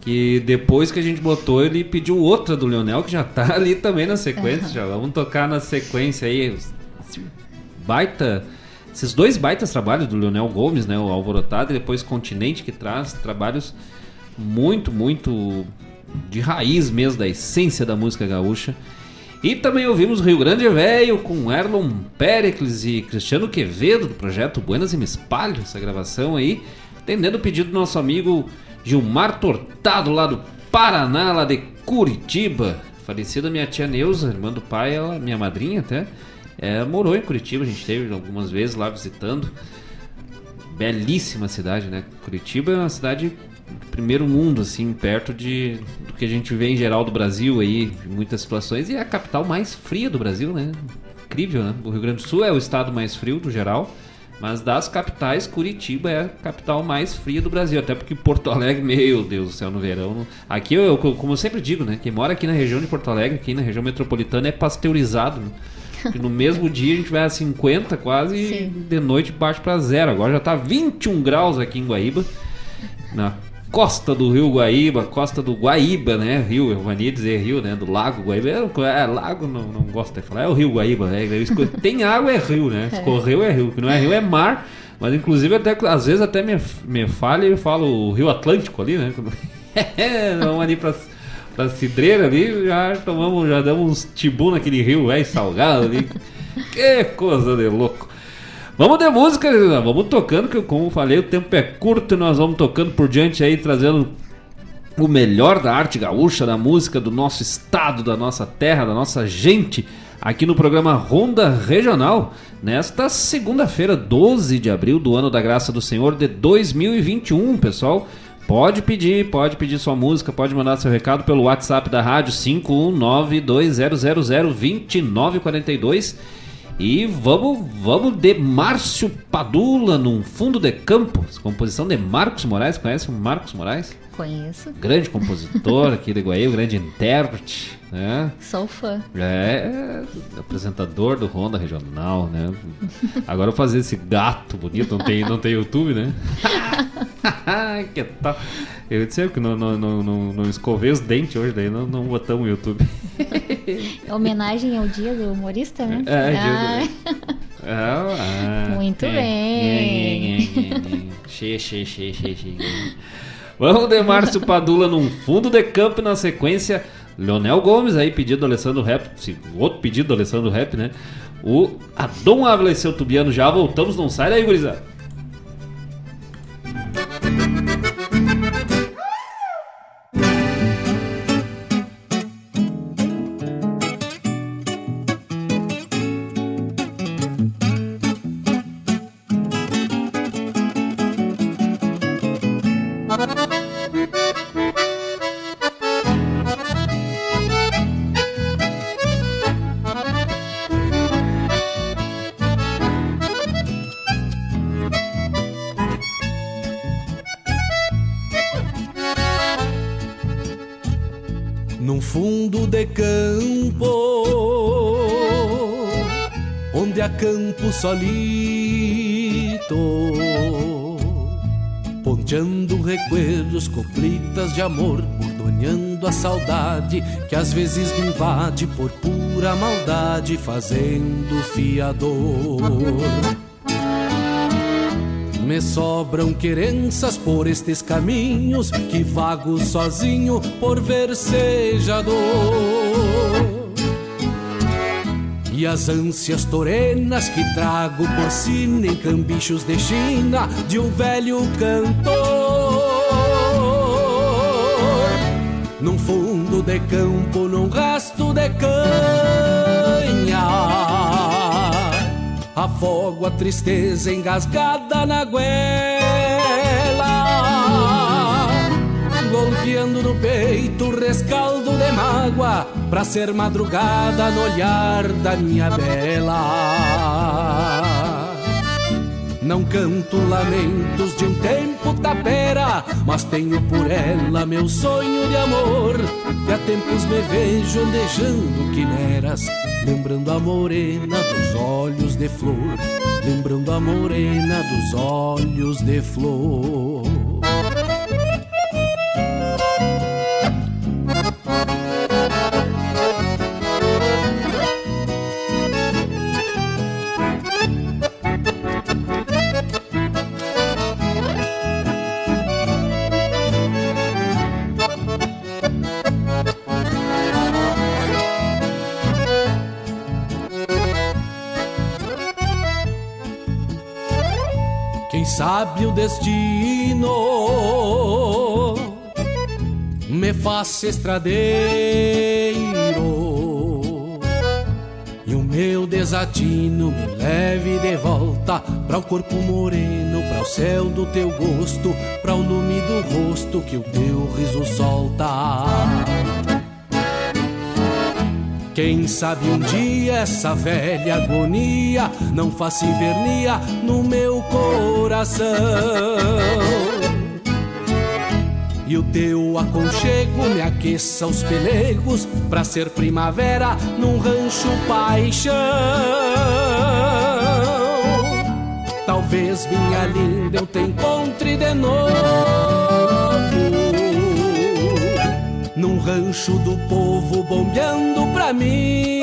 que depois que a gente botou, ele pediu outra do Leonel, que já tá ali também na sequência. Já vamos tocar na sequência aí. Baita. Esses dois baitas trabalhos do Leonel Gomes, né? O Alvorotada e depois Continente, que traz trabalhos muito, muito de raiz mesmo, da essência da música gaúcha. E também ouvimos Rio Grande Velho com Erlon Pericles e Cristiano Quevedo do projeto Buenas e Me Espalho, essa gravação aí, atendendo o pedido do nosso amigo Gilmar Tortado lá do Paraná, lá de Curitiba. Falecida minha tia Neuza, irmã do pai, ela, minha madrinha até, é, morou em Curitiba, a gente esteve algumas vezes lá visitando. Belíssima cidade, né? Curitiba é uma cidade de primeiro mundo, assim, perto de do que a gente vê em geral do Brasil aí, em muitas situações, e é a capital mais fria do Brasil, né? Incrível, né? O Rio Grande do Sul é o estado mais frio do geral, mas das capitais, Curitiba é a capital mais fria do Brasil, até porque Porto Alegre, meu Deus do céu, no verão. Aqui, eu, como eu sempre digo, né? Quem mora aqui na região de Porto Alegre, aqui na região metropolitana, é pasteurizado, né? No mesmo dia a gente vai a 50 quase e de noite baixa para zero. Agora já tá 21 graus aqui em Guaíba, na costa do rio Guaíba, costa do Guaíba, né? Rio, eu vania dizer rio, né? Do lago Guaíba. É, é, lago não, não gosto de falar, é o rio Guaíba, né? Tem água é rio, né? Escorreu é rio, que não é rio é mar. Mas inclusive até às vezes até me, me falha e eu falo o Rio Atlântico ali, né? Vamos ali pra, pra cidreira ali, já tomamos, já damos uns tibu naquele rio velho salgado ali. Que coisa de louco. Vamos de música, vamos tocando, que como falei, o tempo é curto e nós vamos tocando por diante aí, trazendo o melhor da arte gaúcha, da música do nosso estado, da nossa terra, da nossa gente, aqui no programa Ronda Regional, nesta segunda-feira, 12 de abril do ano da graça do Senhor de 2021, pessoal. Pode pedir, pode pedir sua música, pode mandar seu recado pelo WhatsApp da rádio 51920002942 e vamos, vamos de Márcio Padula num fundo de campo, composição de Marcos Moraes, conhece o Marcos Moraes? Conheço. Grande compositor aqui de Guaíba, grande intérprete, né? Sou fã. É, apresentador do Honda Regional, né? Agora eu fazer esse gato bonito, não tem, não tem YouTube, né? que tal? Eu disse que não, não, não, não, não escovei os dentes hoje, daí não, não botamos o YouTube. É homenagem ao dia do humorista, né? É, dia Ah, Ah, ah, Muito é, bem. é, é, é, é. Che, che, che, che, che. Vamos de Márcio Padula num fundo de campo na sequência Leonel Gomes aí, pedido do Alessandro Rap, outro pedido do Alessandro Rap, né? O Adão Ávila e seu tubiano, já voltamos, não sai daí, gurizada. Solito, ponteando recuerdos, coplitas de amor, bordoneando a saudade que às vezes me invade por pura maldade, fazendo fiador. Me sobram querenças por estes caminhos que vago sozinho por versejador. As ânsias torenas que trago por sina em cambichos de China de um velho cantor. Num fundo de campo, num rasto de canha afogo a tristeza engasgada na goela, golpeando no peito o rescaldo de mágoa, pra ser madrugada no olhar da minha bela. Não canto lamentos de um tempo tapera, mas tenho por ela meu sonho de amor. Que há tempos me vejo andejando quimeras, lembrando a morena dos olhos de flor, lembrando a morena dos olhos de flor. Destino me faz estradeiro e o meu desatino me leve de volta para o corpo moreno, para o céu do teu gosto, para o lume do rosto que o teu riso solta. Quem sabe um dia essa velha agonia não faça invernia no meu coração. E o teu aconchego me aqueça os pelegos pra ser primavera num rancho paixão. Talvez minha linda eu te encontre de novo rancho do povo bombeando pra mim.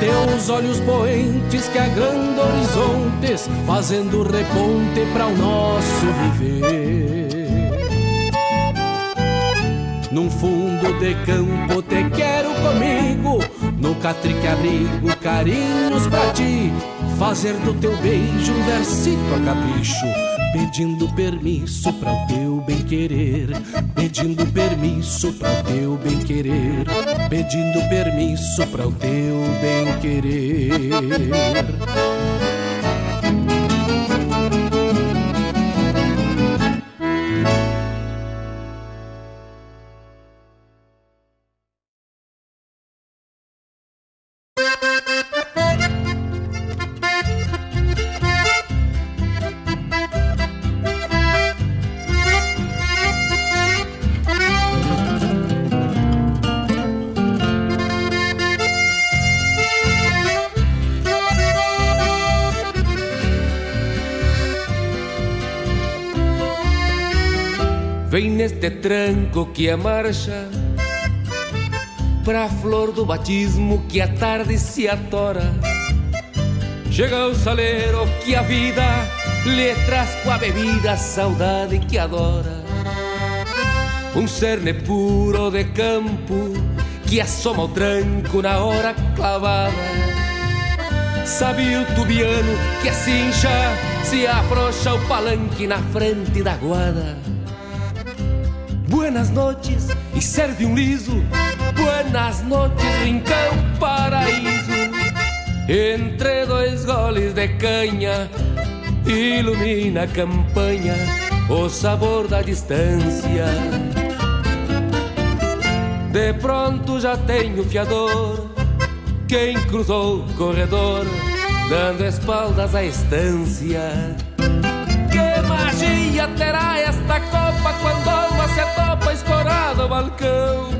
Teus olhos poentes que agrandam horizontes, fazendo reponte para o nosso viver. Num fundo de campo te quero comigo, no catrique abrigo carinhos pra ti, fazer do teu beijo um versito a capricho pedindo permisso para o teu bem querer, pedindo permisso para o teu bem querer, pedindo permisso para o teu bem querer. Vem neste tranco que é marcha Pra flor do batismo que a tarde se atora Chega o saleiro que a vida lhe traz com a bebida a saudade que adora um cerne puro de campo que assoma o tranco na hora clavada. Sabe o tubiano que cincha se afrouxa o palanque na frente da guarda. Buenas noches e serve um liso. Buenas noches, rincão paraíso. Entre dois goles de canha, ilumina a campanha o sabor da distância. De pronto já tenho fiador, quem cruzou o corredor, dando espaldas à estância. Que magia terá esta copa quando alma se topa escorada ao balcão?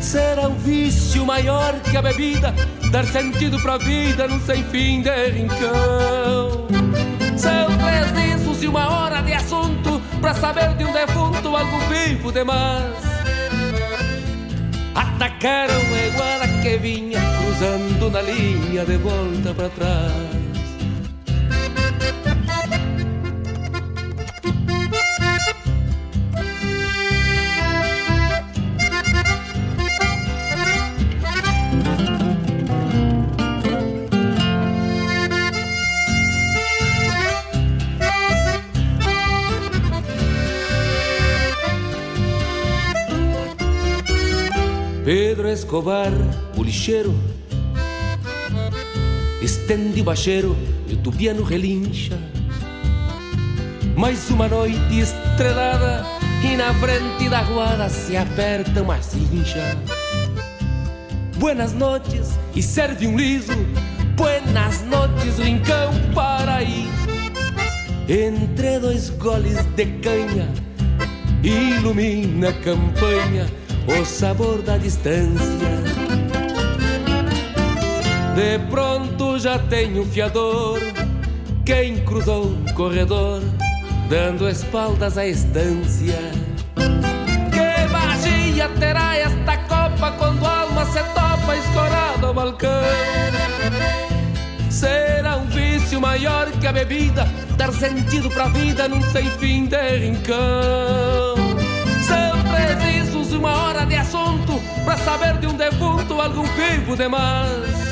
Será um vício maior que a bebida, dar sentido pra vida num sem fim de rincão. São três discos e uma hora de assunto pra saber de um defunto algo vivo demais. Atacaram a iguana que vinha cruzando na linha de volta pra trás. Escobar, o lixeiro, estende o bacheiro e o tubiano relincha. Mais uma noite estrelada e na frente da guarda se aperta uma cincha. Buenas noches e serve um liso. Buenas noches, rincão paraíso. Entre dois goles de canha, ilumina a campanha o sabor da distância. De pronto já tenho fiador, quem cruzou o corredor, dando espaldas à estância. Que magia terá esta copa quando a alma se topa escorada ao balcão? Será um vício maior que a bebida, dar sentido pra vida num sem fim de rincão. Uma hora de assunto pra saber de um defunto algum vivo demais.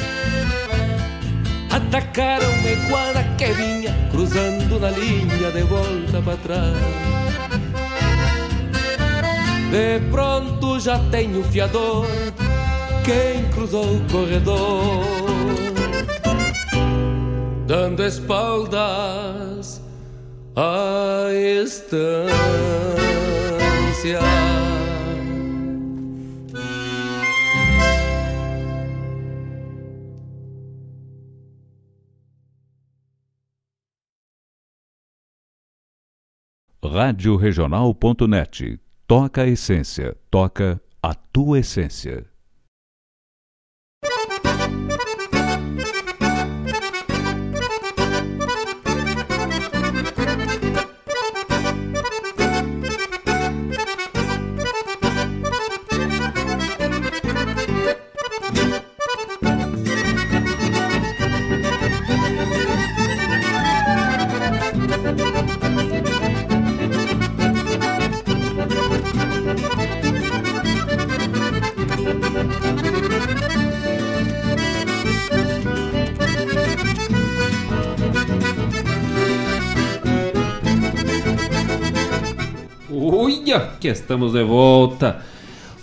Atacaram a guarda que vinha cruzando na linha de volta pra trás. De pronto já tenho fiador, quem cruzou o corredor, dando espaldas à estância. Rádio Regional.net. Toca a essência. Toca a tua essência. Uia, que estamos de volta.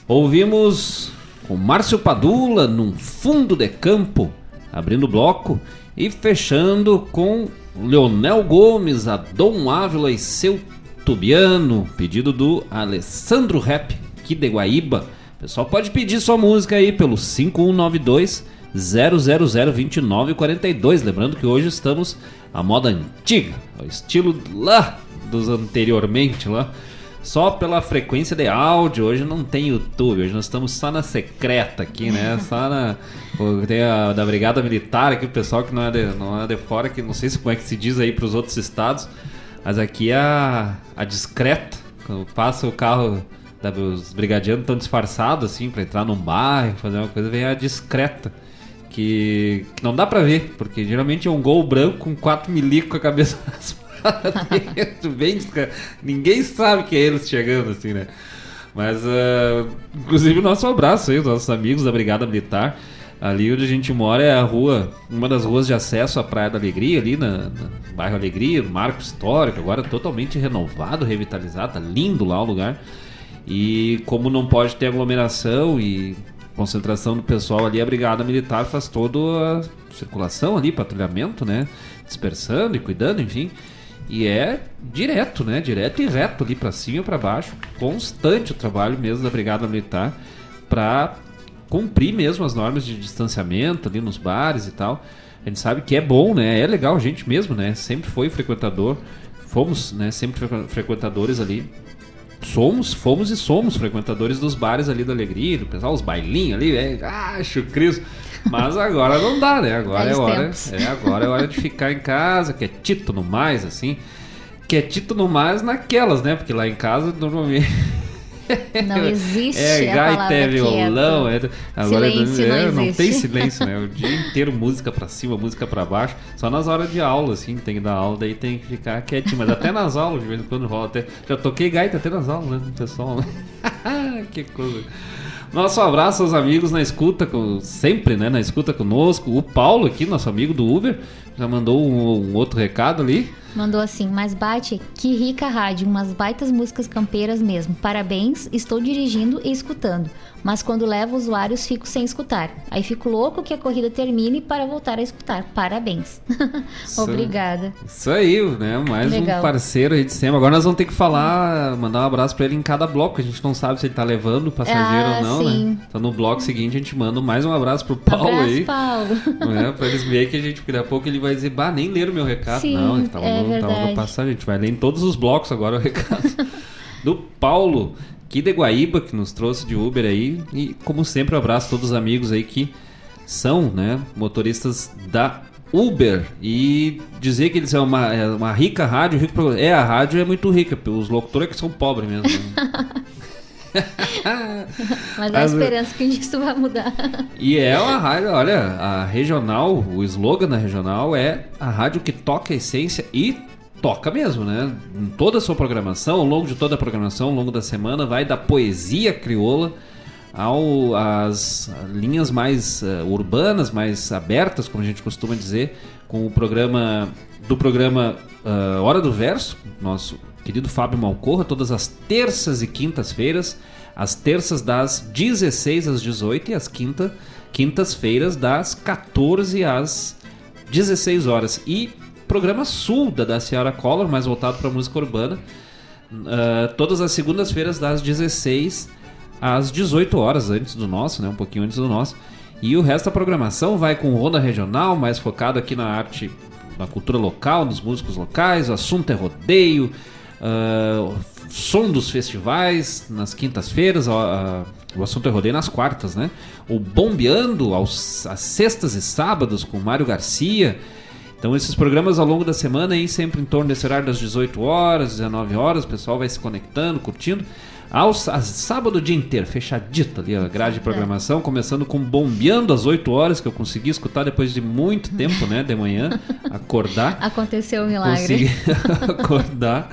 Ouvimos o Márcio Padula num fundo de campo, abrindo bloco e fechando com Leonel Gomes, a Dom Ávila e seu Tubiano, pedido do Alessandro Rap, aqui de Guaíba. Pessoal pode pedir sua música aí pelo 5192 0002942. Lembrando que hoje estamos à moda antiga, ao estilo lá dos anteriormente lá. Só pela frequência de áudio, hoje não tem YouTube, hoje nós estamos só na secreta aqui, né? Só na. Tem a da Brigada Militar aqui, o pessoal que não é de, não é de fora, que não sei se como é que se diz aí para os outros estados, mas aqui é a, a discreta. Quando passa o carro, da, os brigadianos estão disfarçados assim para entrar num bairro, fazer uma coisa, vem a discreta. Que, que não dá pra ver, porque geralmente é um gol branco com quatro milicos com a cabeça Bem, discreto. ninguém sabe que é eles chegando, assim, né? Mas, uh, inclusive, nosso abraço aí, os nossos amigos da Brigada Militar. Ali onde a gente mora é a rua, uma das ruas de acesso à Praia da Alegria, ali na, na bairro Alegria, marco histórico, agora totalmente renovado, revitalizado, tá lindo lá o lugar. E como não pode ter aglomeração e concentração do pessoal ali, a Brigada Militar faz toda a circulação ali, patrulhamento, né? Dispersando e cuidando, enfim. E é direto, né? Direto e reto ali para cima e para baixo. Constante o trabalho mesmo da Brigada Militar para cumprir mesmo as normas de distanciamento ali nos bares e tal. A gente sabe que é bom, né? É legal a gente mesmo, né? Sempre foi frequentador. Fomos, né? Sempre frequentadores ali somos, fomos e somos frequentadores dos bares ali da Alegria, do pessoal, os bailinhos ali, é, acho Cristo. Mas agora não dá, né? Agora é hora, é, agora é hora de ficar em casa, que é tito no mais, assim. Que é tito no mais naquelas, né? Porque lá em casa normalmente Não existe é, a gaita, é violão, é, agora Silêncio é, não não tem silêncio, né? O dia inteiro música pra cima, música pra baixo, só nas horas de aula, assim, tem que dar aula, daí tem que ficar quietinho, mas até nas aulas, de vez em quando rola, até, já toquei gaita até nas aulas, né, pessoal, né? que coisa. Nosso abraço aos amigos na escuta, sempre, né, na escuta conosco, o Paulo aqui, nosso amigo do Uber, já mandou um, um outro recado ali, Mandou assim, mas bate, que rica rádio, umas baitas músicas campeiras mesmo. Parabéns, estou dirigindo e escutando. Mas quando levo usuários, fico sem escutar. Aí fico louco que a corrida termine para voltar a escutar. Parabéns. Obrigada. Isso aí, né? Mais Legal. um parceiro aí de sempre. Agora nós vamos ter que falar, mandar um abraço pra ele em cada bloco. A gente não sabe se ele tá levando o passageiro Ah, ou não, sim. né? Então no bloco seguinte a gente manda mais um abraço pro Paulo Abraço, aí. Paulo. Né? Pra eles verem que a gente, porque daqui a pouco ele vai dizer, bah, nem leram meu recado. Sim, não, ele tava, é no, tava verdade. passagem. A gente vai em todos os blocos agora o recado. do Paulo, aqui de Guaíba, que nos trouxe de Uber aí. E como sempre, um abraço a todos os amigos aí que são, né, motoristas da Uber. E dizer que eles são uma, é uma rica rádio, rico. É, a rádio é muito rica, os locutores é que são pobres mesmo. né? Mas há Mas- esperança que isso vai mudar. E é uma rádio, olha, a regional, o slogan da regional é a rádio que toca a essência e toca mesmo, né? Em toda a sua programação, ao longo de toda a programação, ao longo da semana, vai da poesia crioula ao às linhas mais eh, urbanas, mais abertas, como a gente costuma dizer, com o programa do programa ah, Hora do Verso, nosso querido Fábio Malcorra, todas as terças e quintas-feiras, as terças das 16 às 18 e as quinta, quintas-feiras das 14 às 16 horas. E programa Sul da Daciara Collor, mais voltado para música urbana, ah, todas as segundas-feiras das 16 às 18 horas, antes do nosso, né? Um pouquinho antes do nosso. E o resto da programação vai com Ronda Regional, mais focado aqui na arte, na cultura local, nos músicos locais. O assunto é rodeio, ah, som dos festivais nas quintas-feiras, ah, o assunto é rodeio nas quartas, né? O Bombeando aos, às sextas e sábados com Mário Garcia. Então esses programas ao longo da semana aí sempre em torno desse horário das 18 horas, 19 horas, o pessoal vai se conectando, curtindo. Ao sábado o dia inteiro, fechadito ali a grade de programação, começando com Bombeando às 8 horas, que eu consegui escutar depois de muito tempo, né, de manhã, acordar. Aconteceu um milagre. Consegui acordar.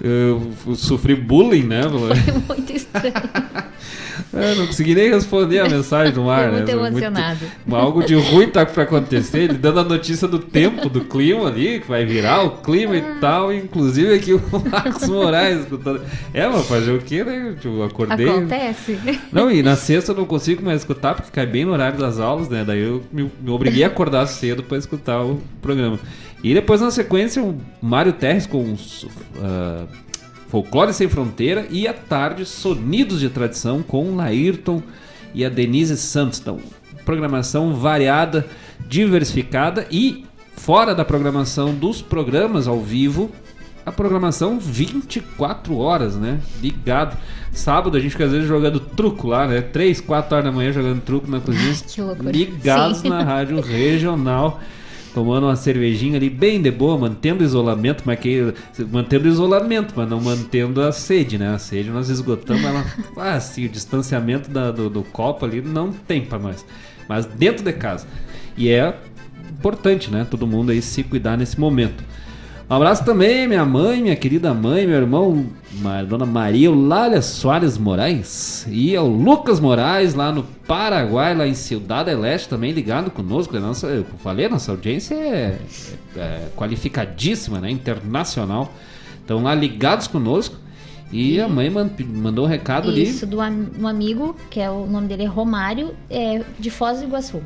Eu sofri bullying, né? Foi muito estranho. Eu não consegui nem responder a mensagem do ar, né? muito emocionado. algo de ruim tá pra acontecer, ele dando a notícia do tempo, do clima ali, que vai virar o clima e tal, inclusive aqui o Marcos Moraes escutando. É, mas fazer o quê, né? Eu acordei. Acontece. Não, e na sexta eu não consigo mais escutar, porque cai bem no horário das aulas, né? Daí eu me, me obriguei a acordar cedo pra escutar o programa. E depois, na sequência, o Mário Terres com os, ah, Folclore Sem Fronteira e à tarde, Sonidos de Tradição com Laírton e a Denise Santos. Então, programação variada, diversificada e fora da programação dos programas ao vivo, a programação 24 horas, né? Ligado. Sábado a gente fica às vezes jogando truco lá, né? 3, 4 horas da manhã jogando truco na cozinha. Que loucura. Ligados Sim. na rádio regional. Tomando uma cervejinha ali bem de boa, mantendo o isolamento, mas que mantendo o isolamento, mas não mantendo a sede, né? A sede nós esgotamos ela. Ah, sim, o distanciamento da- do, do copo ali não tem pra nós. Mas dentro de casa. E é importante, né? Todo mundo aí se cuidar nesse momento. Um abraço também, minha mãe, minha querida mãe, meu irmão, Dona Maria Eulália Soares Moraes e ao Lucas Moraes lá no Paraguai, lá em Ciudad del Este, também ligado conosco. Nossa, eu falei, nossa audiência é, é qualificadíssima, né? Internacional. Estão lá ligados conosco. E a mãe man- mandou um recado Isso, ali. do am- um amigo, que é o nome dele é Romário, é de Foz do Iguaçu.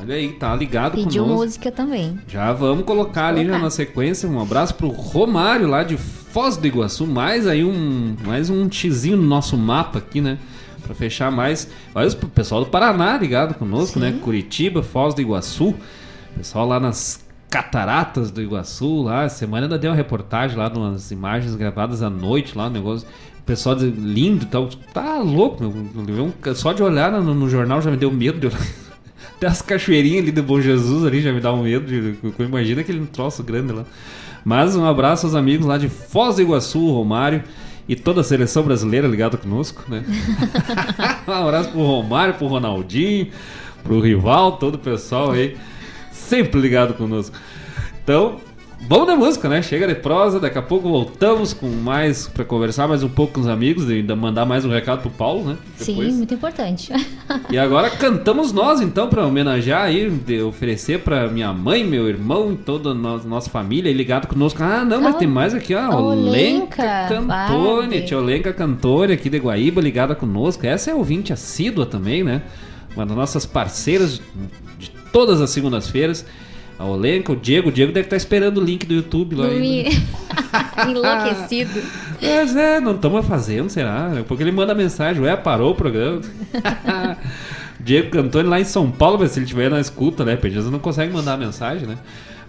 Olha aí, tá ligado Pediu conosco. música também. Já vamos colocar ali já Colocar. na sequência. Um abraço pro Romário lá de Foz do Iguaçu. Mais aí um, mais um xizinho no nosso mapa aqui, né? Pra fechar mais. Olha o pessoal do Paraná ligado conosco, né? Curitiba, Foz do Iguaçu. Pessoal lá nas cataratas do Iguaçu lá. Essa Semana ainda deu uma reportagem lá, umas imagens gravadas à noite lá, um negócio. O pessoal lindo e tal. Tá louco, meu. Só de olhar no, no jornal já me deu medo de olhar. Até as cachoeirinhas ali do Bom Jesus ali já me dá um medo. De, eu imagino aquele troço grande lá. Mas um abraço aos amigos lá de Foz do Iguaçu, Romário e toda a seleção brasileira ligada conosco, né? um abraço pro Romário, pro Ronaldinho, pro Rival, todo o pessoal aí sempre ligado conosco. Então, vamos da música, né? Chega de prosa, daqui a pouco voltamos com mais pra conversar mais um pouco com os amigos e ainda mandar mais um recado pro Paulo, né? Sim, Depois. muito importante. E agora cantamos nós, então, pra homenagear aí, oferecer pra minha mãe, meu irmão e toda a no- nossa família ligado conosco. Ah, não, mas Ah, tem mais aqui, ó. Olenka Cantone, tia Olenka Cantone aqui de Guaíba ligada conosco. Essa é ouvinte assídua também, né? Uma das nossas parceiras de todas as segundas-feiras. A Olenka, o Diego. O Diego deve estar esperando o link do YouTube lá ainda. Enlouquecido. Mas é, não estamos fazendo, será? Porque ele manda mensagem, ué, parou o programa. Diego Cantoni lá em São Paulo, mas se ele estiver na escuta, né? Vezes não consegue mandar mensagem, né?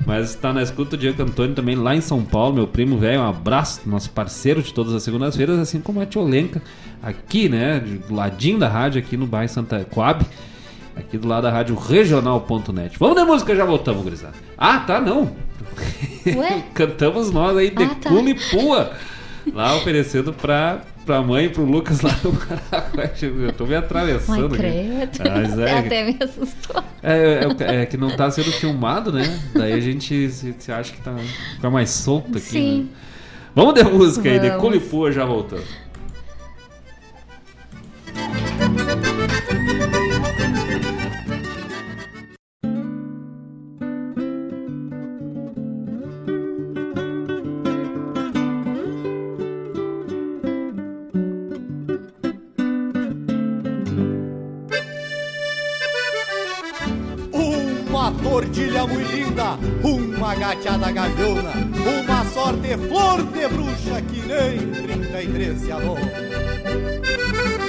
Mas está na escuta o Diego Cantoni também lá em São Paulo, meu primo velho, um abraço, nosso parceiro de todas as segundas-feiras, assim como a Tiolenka, aqui, né? Do ladinho da rádio, aqui no bairro Santa Coab, aqui do lado da rádio regional.net. Vamos de música, já voltamos, gurizada. Ah, tá, não. Ué? Cantamos nós aí de Ah, tá. Pua. Lá oferecendo pra, pra mãe e pro Lucas lá no Paraguai. Eu tô me atravessando Ai, aqui. credo. Ah, mas é, Até me assustou. é, é- é que não tá sendo filmado, né? Daí a gente se, se acha que tá fica mais solto aqui. Sim. né? Vamos de música aí, de Vamos. Cula e Pua já voltando. Uma gateada gaviona, uma sorte flor de bruxa que nem 33 se adora.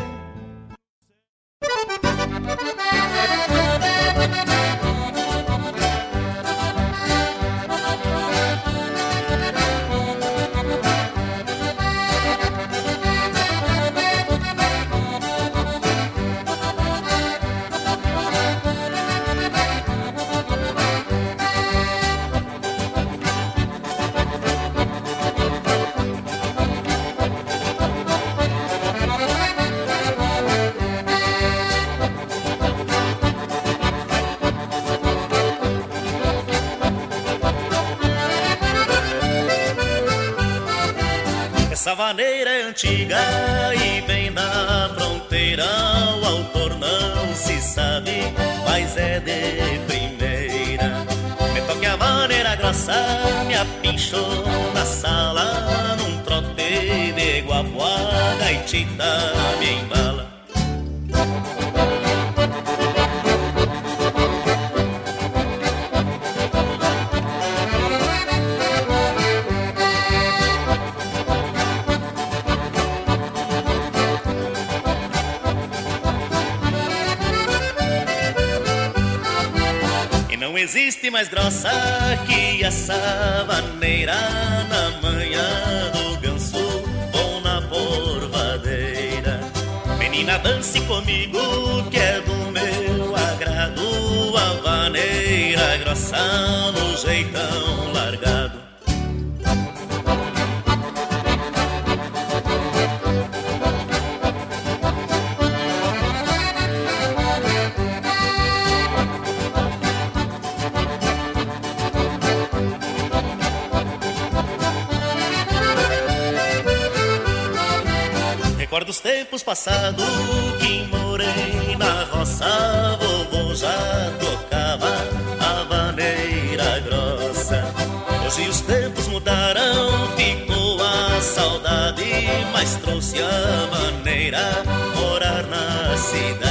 Antiga e bem na fronteira. O autor não se sabe, mas é de primeira. Me toque a maneira grossa, me apinchou na sala. Num trote de guapuada e tita me embala. Mais grossa que essa vaneira na manhã do ganso ou na porvadeira. Menina, dance comigo que é do meu agrado a vaneira grossa no jeitão tempos passados que morei na roça, vovô já tocava a vaneira grossa. Hoje os tempos mudaram, ficou a saudade, mas trouxe a maneira morar na cidade.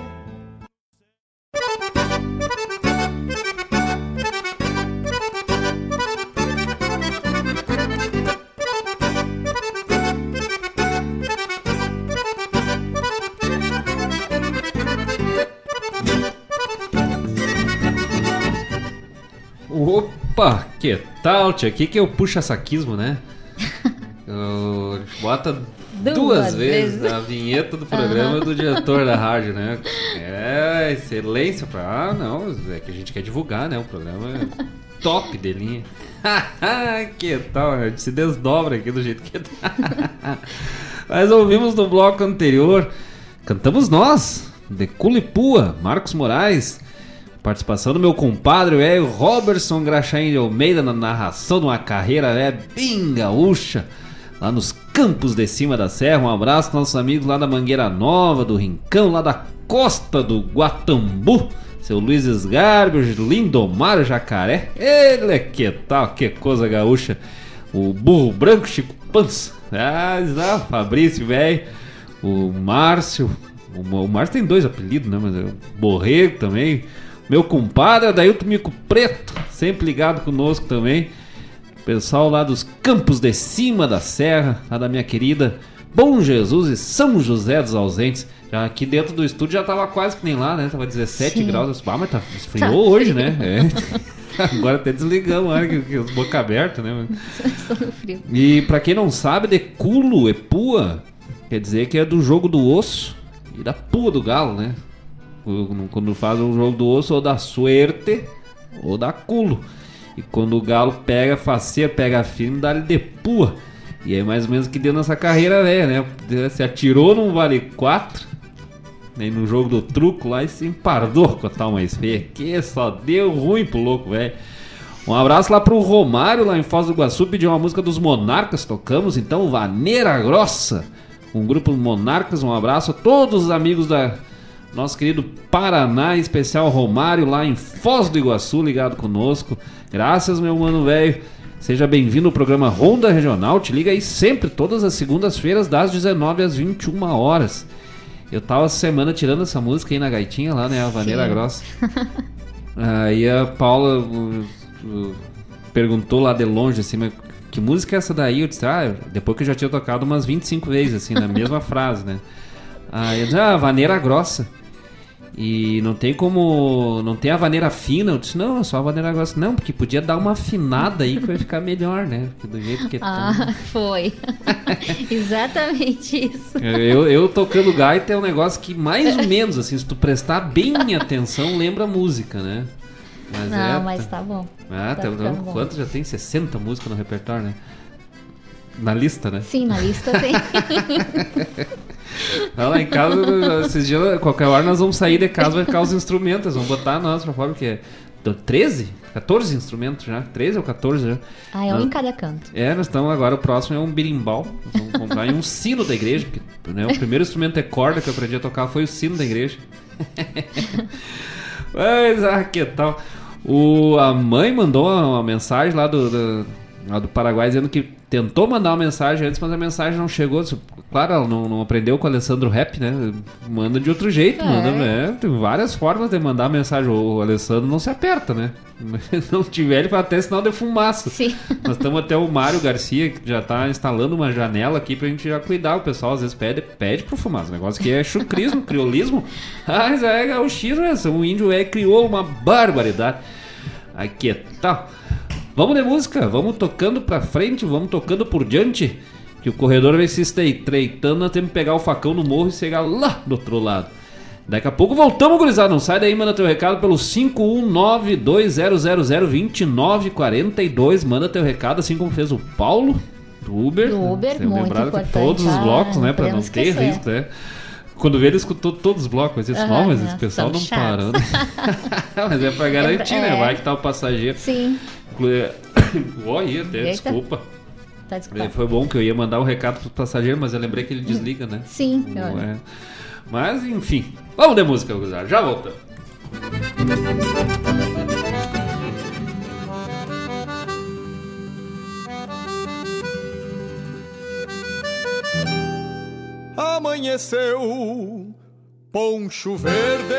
Opa, que tal, tia? Aqui que é o puxa-saquismo, né? Ô, bota Duas duas, vezes, vezes. a vinheta do programa do diretor da rádio, né? É, excelência pra. Ah, não, é que a gente quer divulgar, né? O programa é top de linha. que tal? A gente se desdobra aqui do jeito que tá. Mas ouvimos no bloco anterior, cantamos nós, de Culipua, Marcos Moraes. Participação do meu compadre, o velho Robertson Graxaim de Almeida, na narração de uma carreira é bem gaúcha, lá nos campos de cima da serra. Um abraço nossos amigos lá da Mangueira Nova, do Rincão, lá da costa do Guatambu. Seu Luiz Esgarbi, Lindomar Jacaré. Ele que tal, que coisa gaúcha. O Burro Branco, Chico Pança. Ah, ah, Fabrício, velho. O Márcio. O, o Márcio tem dois apelidos, né? Mas é o Borrego também. Meu compadre, Adailton Mico Preto. Sempre ligado conosco também. Pessoal lá dos campos de cima da serra, lá da minha querida Bom Jesus e São José dos Ausentes. Já aqui dentro do estúdio já tava quase que nem lá, né? Tava 17 Sim. graus. Ah, mas tá esfriou Tá hoje, frio. né? É. Agora até desligamos, olha que, que os boca aberta, né? Só no frio. E pra quem não sabe, de culo e pua, quer dizer que é do jogo do osso e da pua do galo, né? Quando- faz o jogo do osso, ou da suerte ou da culo. E quando o galo pega faceiro, pega firme, dá-lhe de pua. E é mais ou menos que deu nessa carreira velha, né? Se atirou num vale 4, nem no jogo do truco lá e se empardou com a tal mais feia. Que só deu ruim pro louco, velho. Um abraço lá pro Romário, lá em Foz do Iguaçu, pediu uma música dos Monarcas, tocamos então Vaneira Grossa, um grupo Monarcas, um abraço a todos os amigos da nosso querido Paraná, especial Romário, lá em Foz do Iguaçu, ligado conosco. Graças, meu mano velho. Seja bem-vindo ao programa Ronda Regional, te liga aí sempre, todas as segundas-feiras, das 19 às 21 horas. Eu tava essa semana tirando essa música aí na gaitinha lá, né, a Vaneira. Grossa. Aí a Paula uh, uh, perguntou lá de longe assim, mas que música é essa daí? Eu disse, ah, depois que eu já tinha tocado umas 25 vezes, assim, na mesma frase, né? Aí eu disse, ah, vaneira grossa. E não tem como. Não tem a vaneira fina. Eu disse, não, é só a vaneira grossa. Não, porque podia dar uma afinada aí que vai ficar melhor, né? Porque do jeito que tá. Ah, foi. Exatamente isso. Eu, eu tocando gaita é um negócio que mais ou menos, assim, se tu prestar bem atenção, lembra a música, né? Mas Não, é, mas tá bom. Ah, Tá tá, quanto já tem? 60 músicas no repertório, né? Na lista, né? Sim, na lista tem. Ah, lá em casa, esses dias, qualquer hora nós vamos sair de casa, vai ficar os instrumentos, vamos botar nós pra fora, porque é do 13? 14 instrumentos já, 13 ou 14 já. Ah, é um Nós- em cada canto. É, nós estamos agora, o próximo é um birimbau. Nós vamos comprar e um sino da igreja, porque né, o primeiro instrumento é corda que eu aprendi a tocar foi o sino da igreja. Mas, ah, que tal? O, a mãe mandou uma, uma mensagem lá do, do, lá do Paraguai dizendo que tentou mandar uma mensagem antes, mas a mensagem não chegou. Claro, ela não, não aprendeu com o Alessandro Rap, né? Manda de outro jeito, É. manda, né? Tem várias formas de mandar mensagem. O Alessandro não se aperta, né? não tiver, ele faz até sinal de fumaça. Sim. Nós estamos até o Mário Garcia, que já tá instalando uma janela aqui pra gente já cuidar. O pessoal às vezes pede, pede pro fumaça. O negócio que é chucrismo, criolismo. Ah, mas é gauchismo, né? O índio é criou uma barbaridade. Aqui tal. Vamos de música, vamos tocando pra frente, vamos tocando por diante. Que o corredor vai se estreitando, nós temos que pegar o facão no morro e chegar lá do outro lado. Daqui a pouco voltamos, gurizada. Não sai daí, manda teu recado pelo 519-2000-2942. Manda teu recado, assim como fez o Paulo do Uber. Do Uber, Sempre muito importante. todos os Ah, blocos, né? Pra não podemos ter esquecer. risco, né? Quando vê, ele escutou todos os blocos. Mas Aham, não, mas esse pessoal não parando. mas é pra garantir, né? É. Vai que tá o passageiro. Sim. Inclui- Oi, até, Eita. desculpa. Tá desculpado. Foi bom que eu ia mandar um recado pro passageiro, mas eu lembrei que ele desliga, né? Sim, Não é. Mas, enfim. Vamos de música, Guzar. Já voltamos. Amanheceu poncho verde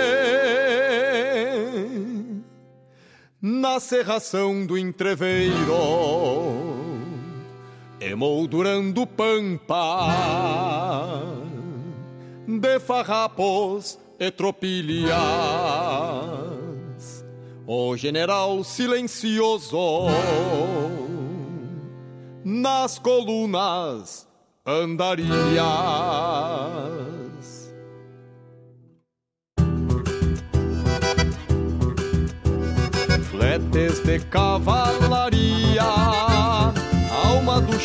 na serração do entreveiro, emoldurando pampa de farrapos e tropilhas. O general silencioso nas colunas andarilhas. Fletes de cavalaria,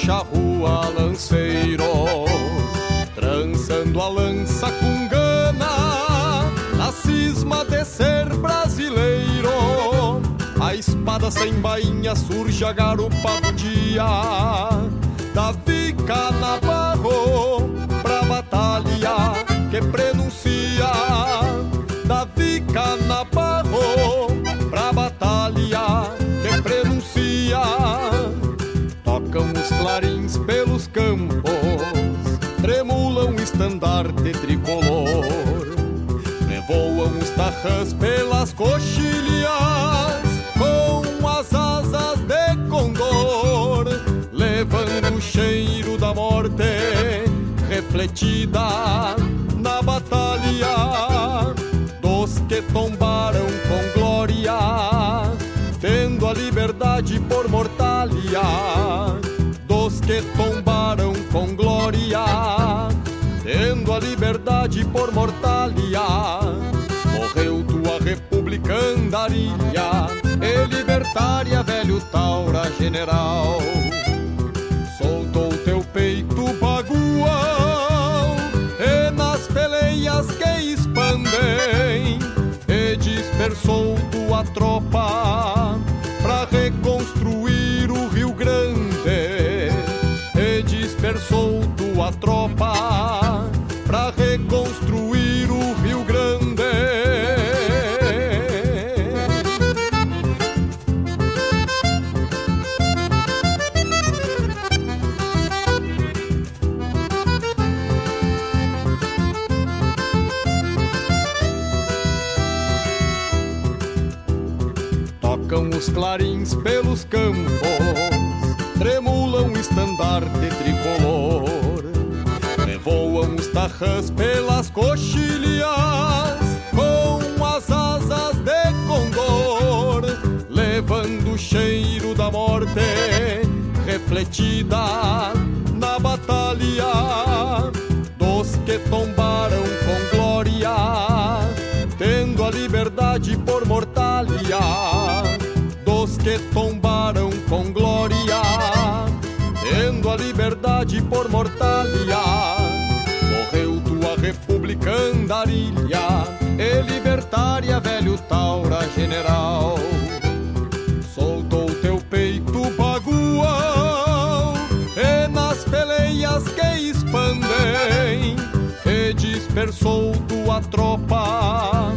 charrua lanceiro, trançando a lança com gana, na cisma de ser brasileiro. A espada sem bainha surge a garupa do dia, Davi Canabarro pra batalha que prenuncia Davi Canabarro clarins pelos campos Tremulam o estandarte tricolor Revoam os tarrãs pelas coxilhas Com as asas de condor Levando o cheiro da morte refletida na batalha dos que tombaram com glória, tendo a liberdade por mortalha. Que tombaram com glória, tendo a liberdade por mortalha. Morreu tua república andarilha, e libertária, velho Taura general soltou teu peito bagual e nas peleias que expandem e dispersou tua tropa pelos campos, tremulam estandarte tricolor, revoam os tarrãs pelas coxilhas, com as asas de condor, levando o cheiro da morte refletida na batalha dos que tombaram liberdade por mortalha. Morreu tua república andarilha, e libertária, velho Taura general. Soltou teu peito bagual, e nas peleias que expandem, e dispersou tua tropa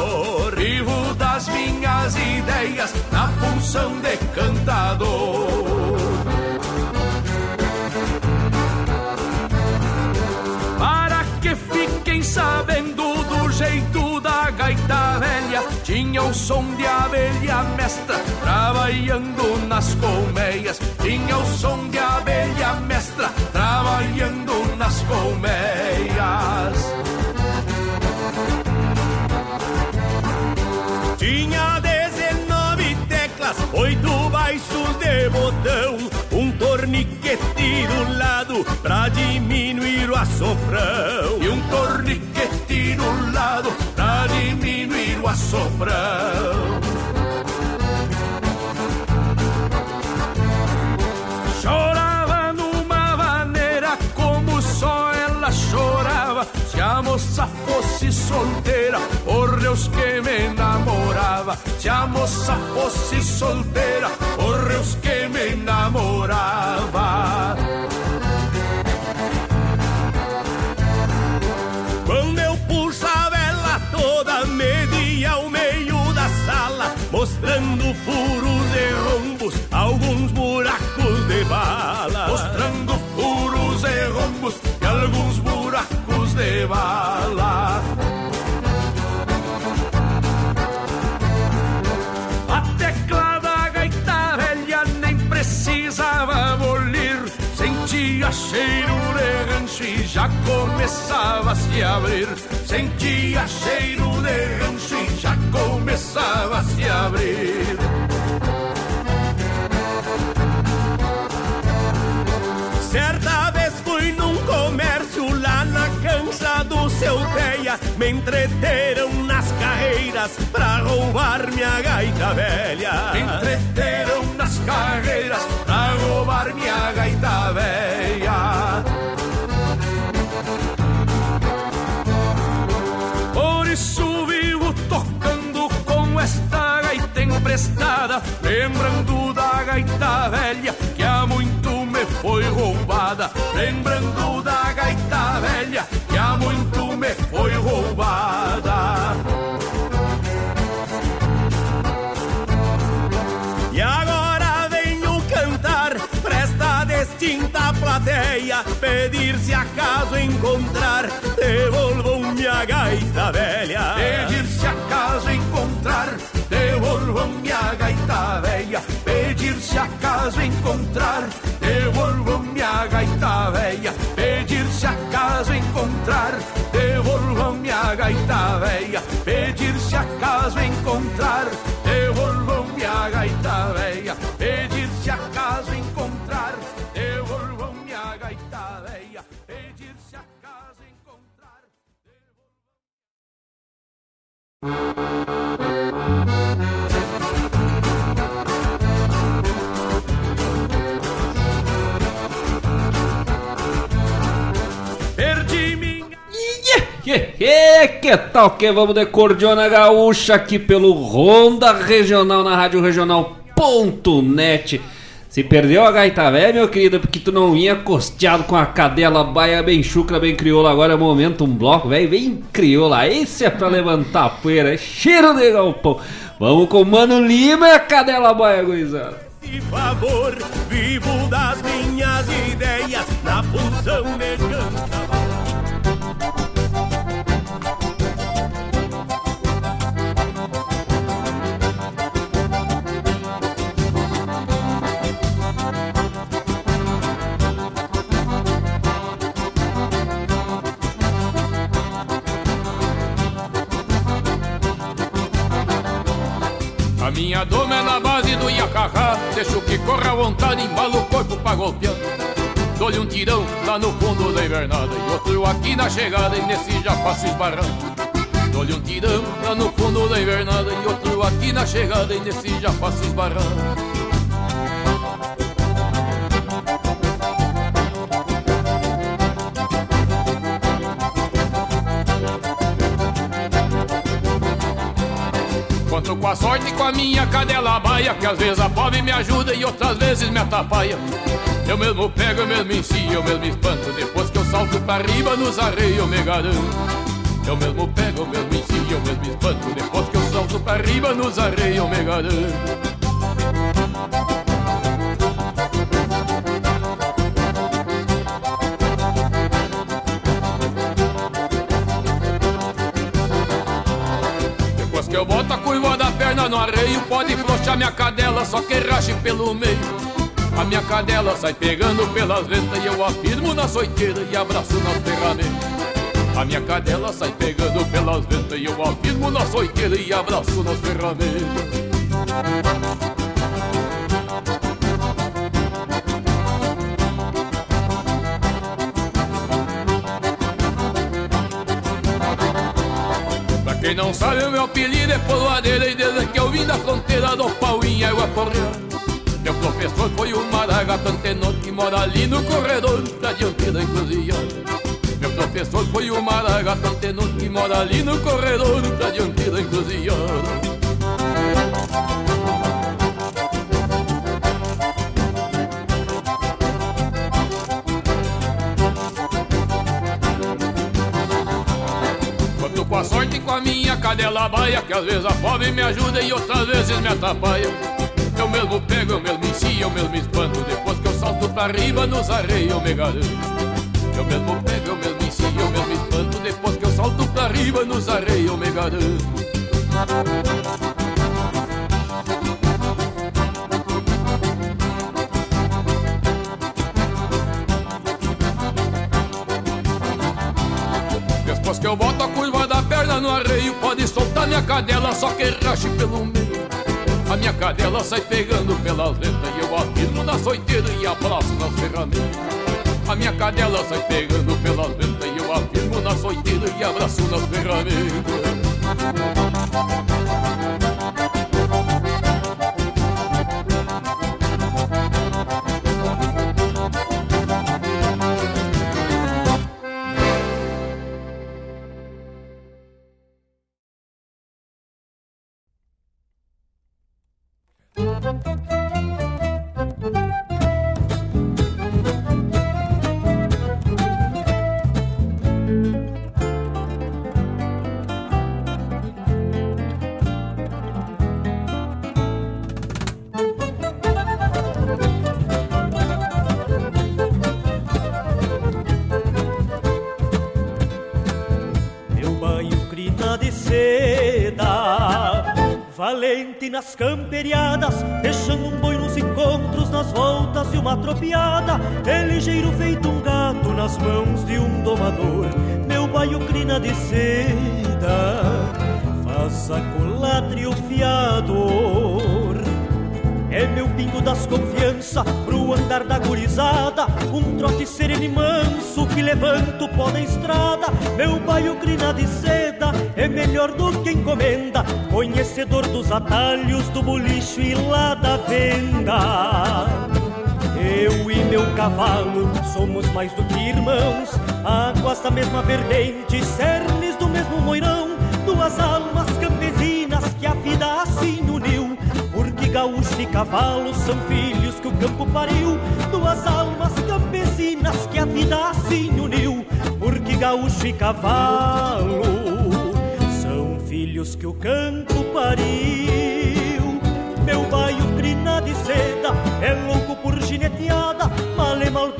cantador. Vivo das minhas ideias na função de cantador. Para que fiquem sabendo do jeito da gaita velha, tinha o som de abelha mestra trabalhando nas colmeias. Tinha o som de abelha mestra trabalhando nas colmeias. De botão, um torniquete do lado pra diminuir o assoprão. E um torniquete do lado pra diminuir o assoprão. Moça fosse solteira, por Deus que me namorava. Se a moça fosse solteira, por Deus que me namorava. Quando eu puxava ela toda, media ao meio da sala, mostrando furos e rombos, alguns buracos de bala. Mostrando furos e rombos e alguns buracos bala. A tecla da gaita velha nem precisava bolir. Sentia cheiro de rancho e já começava a se abrir. Sentia cheiro de rancho e já começava a se abrir. Cancha do seu teia. Me entreteram nas carreiras pra roubar minha gaita velha. Me entreteram nas carreiras pra roubar minha gaita velha. Por isso vivo tocando com esta gaita emprestada, lembrando da gaita velha que há muito me foi roubada. Lembrando da gaita velha que há muito me foi roubada. E agora venho cantar pra esta distinta plateia, pedir se acaso encontrar, devolvam minha gaita velha. Gaita. Pedir se acaso encontrar, devolvam minha gaita velha. Pedir se acaso encontrar, devolvam minha gaita velha. Pedir se acaso encontrar, devolvam minha gaita velha. Pedir se acaso encontrar, devolvam minha gaita velha. Pedir se acaso encontrar. Que, tal que vamos de Cordiona Gaúcha aqui pelo Ronda Regional na Rádio Regional.net. Se perdeu a gaita velha, meu querido, porque tu não vinha costeado com a cadela baia bem chucra, bem crioula. Agora é momento, um bloco, velho, bem crioula. Esse é pra levantar a poeira, é cheiro de galpão. Vamos com Mano Lima e a cadela baia, gurizada. De favor, vivo das minhas ideias na função de cantar. Iacacá Deixo que corra à vontade, embala o corpo pra golpear. Dou-lhe um tirão lá no fundo da invernada E outro aqui na chegada e nesse já passo esbarrando. Dou-lhe um tirão lá no fundo da invernada E outro aqui na chegada e nesse já passo esbarrando. Com a sorte com a minha cadela baia Que às vezes a pobre me ajuda e outras vezes me atrapalha. Eu mesmo pego, eu mesmo ensino, eu mesmo espanto. Depois que eu salto pra riba nos arreios eu me garanto. Eu mesmo pego, eu mesmo ensino, eu mesmo espanto. Depois que eu salto pra riba nos arreios eu me garanto no arreio Pode flochar minha cadela, só que rache pelo meio. A minha cadela sai pegando pelas ventas E eu afirmo na soiteira e abraço nas ferramentas A minha cadela sai pegando pelas ventas E eu afirmo na soiteira e abraço nas ferramentas Quem não sabe o meu apelido é polvadeira E desde que eu vim da fronteira do pau em água correr Meu professor foi o Maragato Antenor Que mora ali no corredor da diante da encruzilhada meu professor foi o Maragato Antenor Que mora ali no corredor da diante da encruzilhada cadela baia Que às vezes a fome me ajuda e outras vezes me atrapalha? Eu mesmo pego, eu mesmo ensino, eu mesmo espanto. Depois que eu salto pra riba nos arreios eu me garanto Eu mesmo pego, eu mesmo ensino, eu mesmo espanto. Depois que eu salto pra riba nos arreios eu me garanto Soltar minha cadela, só que rache pelo meio. A minha cadela sai pegando pelas letras E eu afirmo na soiteira e abraço nas ferramentas. A minha cadela sai pegando pelas letras E eu afirmo na soiteira e abraço nas ferramentas nas camperiadas, deixando um boi nos encontros, nas voltas de uma tropiada. É ligeiro feito um gato nas mãos de um domador. Meu baio crina de seda, faça colatre o fiador. É meu pingo das confiança pro andar da gurizada. Um trote sereno e manso que levanta o pó da estrada. Meu baio crina de seda é melhor do que encomenda. Conhecedor dos atalhos do bolicho e lá da venda. Eu e meu cavalo somos mais do que irmãos. Águas da mesma vertente, cernes do mesmo moirão. Duas almas campesinas que a vida assim gaúcho e cavalo são filhos que o campo pariu, duas almas campesinas que a vida assim uniu, porque gaúcho e cavalo são filhos que o campo pariu. Meu baio crina de seda é louco por gineteada, mal e mal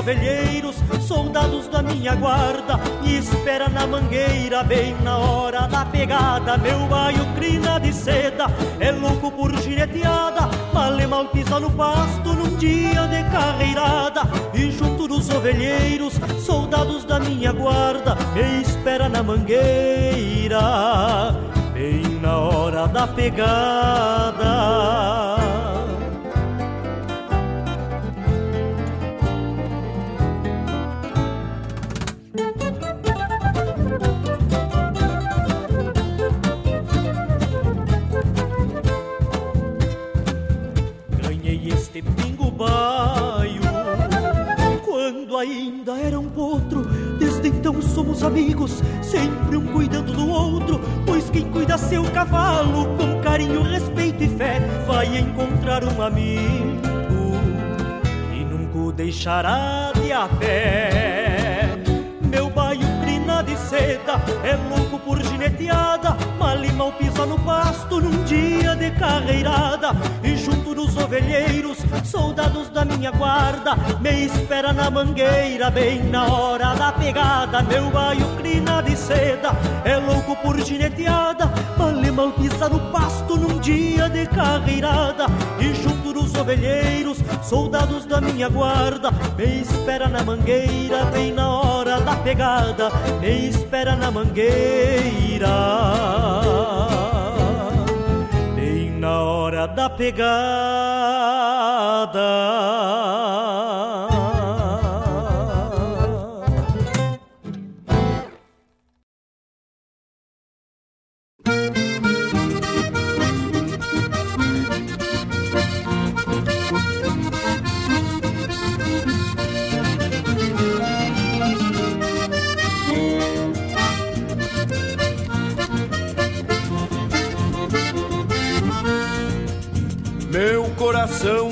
ovelheiros soldados da minha guarda me espera na mangueira bem na hora da pegada. Meu baio crina de seda é louco por gineteada, mal e mal pisa no pasto num dia de carreirada. E junto dos ovelheiros, soldados da minha guarda me espera na mangueira bem na hora da pegada. Baio. Quando ainda era um potro Desde então somos amigos Sempre um cuidando do outro. Pois quem cuida seu cavalo Com carinho, respeito e fé Vai encontrar um amigo E nunca o deixará de a pé de seda É louco por gineteada Mal e mal pisa no pasto Num dia de carreirada E junto dos ovelheiros soldados da minha guarda me espera na mangueira bem na hora da pegada. Meu baio crina de seda é louco por gineteada, mal mal pisa no pasto num dia de carreirada. E junto dos ovelheiros, soldados da minha guarda, me espera na mangueira bem na hora da pegada. Me espera na mangueira na hora da pegada.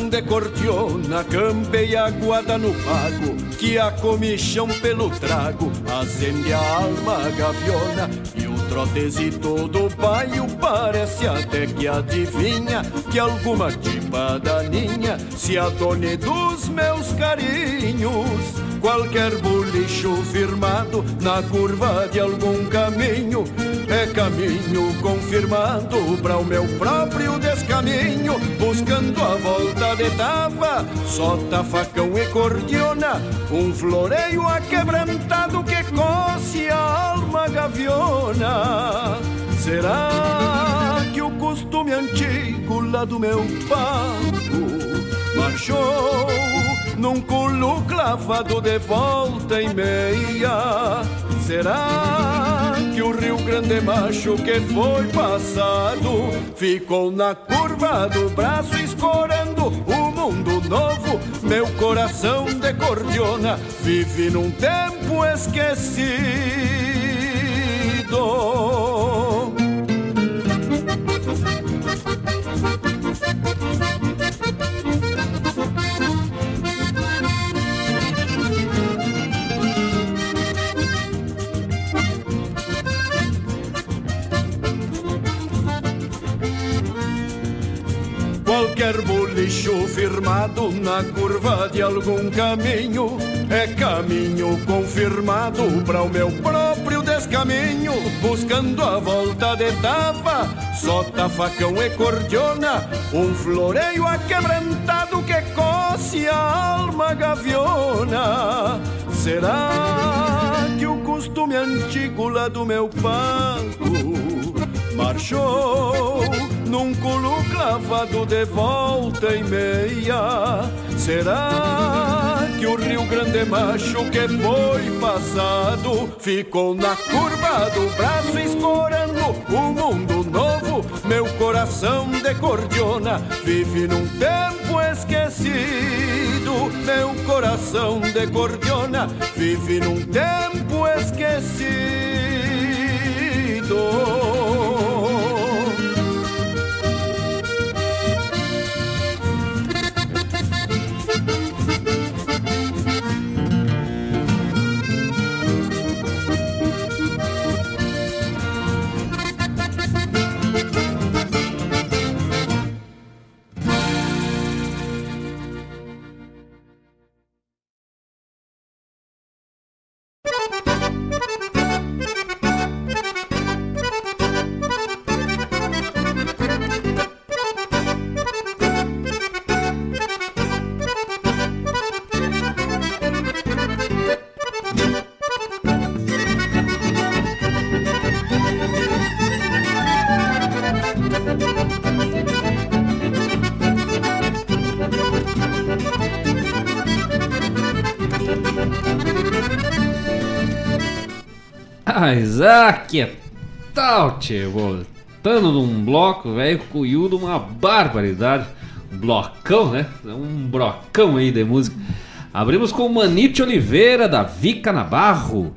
De cordiona campeia aguada no pago Que a comichão pelo trago acende a alma gaviona E o trotezito do baio parece até que adivinha Que alguma tipa daninha se adone dos meus carinhos Qualquer bolicho firmado na curva de algum caminho é caminho confirmado para o meu próprio descaminho, buscando a volta de tava, sota facão e cordiona, um floreio aquebrantado que coce a alma gaviona. Será que o costume antigo lá do meu pago marchou? num culo clavado de volta e meia. Será que o Rio Grande Macho que foi passado ficou na curva do braço escorando o mundo novo? Meu coração de cordiona vive num tempo esquecido. Qualquer bolicho firmado na curva de algum caminho é caminho confirmado para o meu próprio descaminho, buscando a volta de tava, sota facão e cordiona, um floreio aquebrantado que coce a alma gaviona. Será que o costume antigo lá do meu pago marchou? num culo clavado de volta e meia. Será que o Rio Grande Macho que foi passado ficou na curva do braço escorando o mundo novo? Meu coração de cordiona vive num tempo esquecido. Meu coração de cordiona vive num tempo esquecido. Mas, ah, que tal, tchê? Voltando num bloco, velho, cuiudo, uma barbaridade. Um blocão, né? Um brocão aí de música. Abrimos com Manite Oliveira, da Vica Nabarro,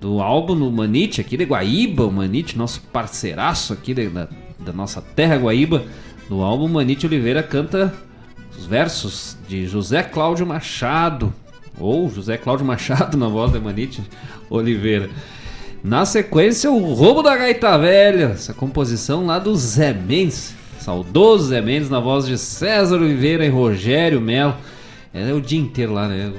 do álbum no Manite, aqui de Guaíba. O Manite, nosso parceiraço aqui de, da, da nossa terra Guaíba. No álbum, Manite Oliveira canta os versos de José Cláudio Machado, ou José Cláudio Machado na voz de Manite Oliveira. Na sequência, o Roubo da Gaita Velha, essa composição lá do Zé Mendes, saudoso Zé Mendes, na voz de César Oliveira e Rogério Melo. É o dia inteiro lá, né?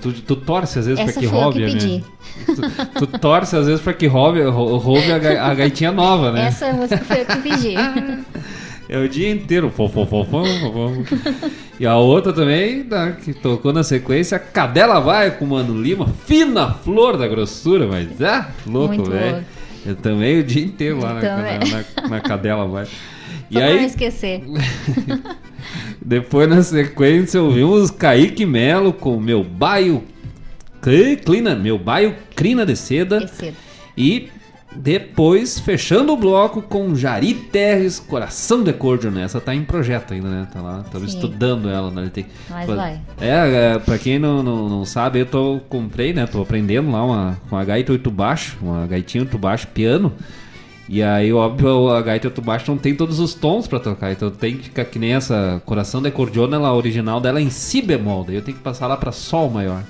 Tu, tu torce às vezes Essa pra que roube, né? Tu, tu torce às vezes pra que roube, rou- roube a, a gaitinha nova, né? Essa música foi eu que pedi. É o dia inteiro. Fo, fo, fo, fo, fo, fo. E a outra também, né, que tocou na sequência, Cadela Vai com o Mano Lima, fina flor da grossura, mas ah, louco, velho. Eu também o dia inteiro lá na, na, na- na Cadela Vai. E Só pra não aí, esquecer. depois na sequência, ouvimos Kaique Melo com Meu Baio Clina, Meu Baio Crina de Seda. E depois, fechando o bloco com Jari Terres, Coração de Cordio. né? Essa tá em projeto ainda, né? Tá lá, estamos Sim. estudando ela. Né? Tem... Mas pra- vai. É, é, pra quem não, não, não sabe, eu tô, comprei, né? Tô aprendendo lá uma, uma gaita oito baixo, uma gaitinha oito baixo, piano. E aí, óbvio, a gaita do baixo não tem todos os tons pra tocar. Então tem que ficar que nem essa Coração de Cordiona, ela, a original dela é em si bemol. Daí eu tenho que passar lá pra sol maior.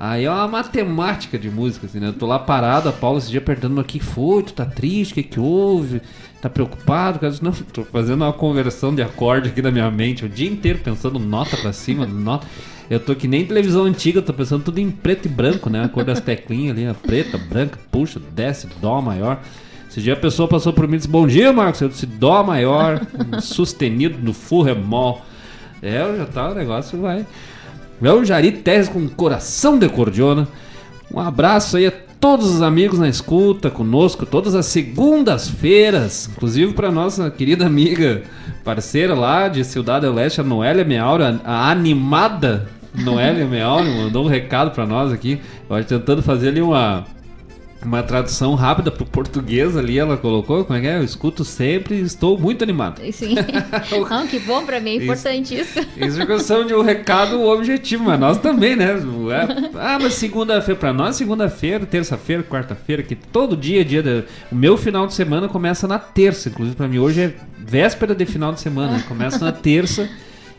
Aí é uma matemática de música, assim, né? Eu tô lá parado, a Paula esse dia perguntando o que foi, tu tá triste, o que que houve? Tá preocupado? Disse, não, tô fazendo uma conversão de acorde aqui na minha mente, o dia inteiro pensando nota pra cima, nota. Eu tô que nem televisão antiga, tô pensando tudo em preto e branco, né? A cor das teclinhas ali, a preta, branca, puxa, desce, dó maior. Esse dia a pessoa passou por mim e disse, bom dia, Marcos. Eu disse, dó maior, sustenido no full remol. É, já tá, o negócio vai. É o Jari Terres com coração de cordiona. Um abraço aí a todos os amigos na escuta conosco, todas as segundas-feiras, inclusive para nossa querida amiga, parceira lá de Cidade Leste, a Noélia Meaura, a animada Noélia Meaura, mandou um recado para nós aqui, eu tentando fazer ali uma uma tradução rápida pro português ali, ela colocou, como é que é? Eu escuto sempre e estou muito animado. Sim. Não, que bom pra mim, é importante isso. Isso é questão de um recado objetivo, mas nós também, né? É, ah, mas segunda-feira, pra nós, segunda-feira, terça-feira, quarta-feira, que todo dia é dia. Da, o meu final de semana começa na terça, inclusive pra mim hoje é véspera de final de semana, começa na terça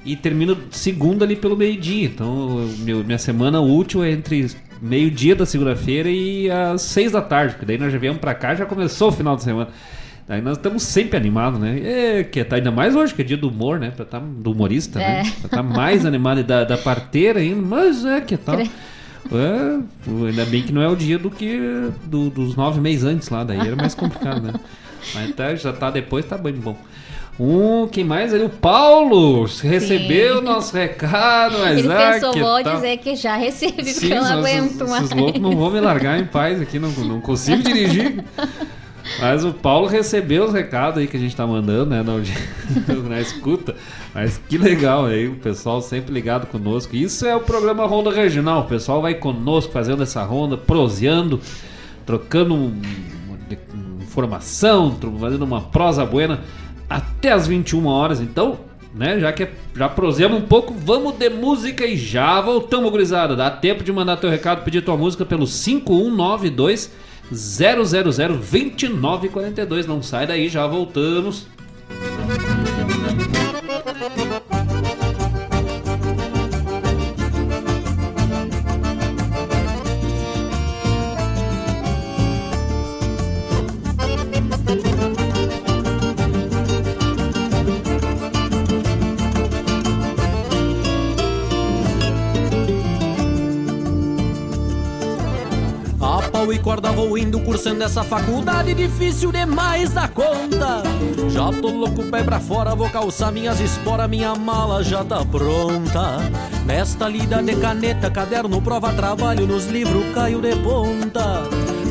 e termina segunda ali pelo meio-dia. Então, meu, minha semana útil é entre meio-dia da segunda-feira e às seis da tarde, porque daí nós já viemos pra cá já começou o final de semana. Daí nós estamos sempre animados, né? É, que tá ainda mais hoje, que é dia do humor, né? Pra tá, do humorista, É. né? Pra tá mais animado e da, da parteira ainda, mas é que tal. É, ainda bem que não é o dia do que do- dos nove meses antes lá, daí era mais complicado, né? Mas tá, já tá depois, tá bem bom. Um, quem mais ali? O Paulo recebeu o nosso recado, mas Ele ah, pensou, que vou tal? dizer que já recebi, Sim, porque eu não aguento mais. Esses loucos não vão me largar em paz aqui, não, não consigo dirigir. Mas o Paulo recebeu os recados aí que a gente tá mandando, né, na, na escuta. Mas que legal aí, o pessoal sempre ligado conosco. Isso é o programa Ronda Regional. O pessoal vai conosco fazendo essa ronda, proseando, trocando informação, fazendo uma prosa buena até as 21 horas. Então, né, já que é- já prosemos um pouco, vamos de música e já voltamos, gurizada. Dá tempo de mandar teu recado, pedir tua música pelo 5192 000 2942. Não sai daí, já voltamos. A e corda vou indo cursando essa faculdade difícil demais da conta. Já tô louco, pé pra fora, vou calçar minhas esporas, minha mala já tá pronta. Nesta lida de caneta, caderno, prova, trabalho, nos livros caio de ponta.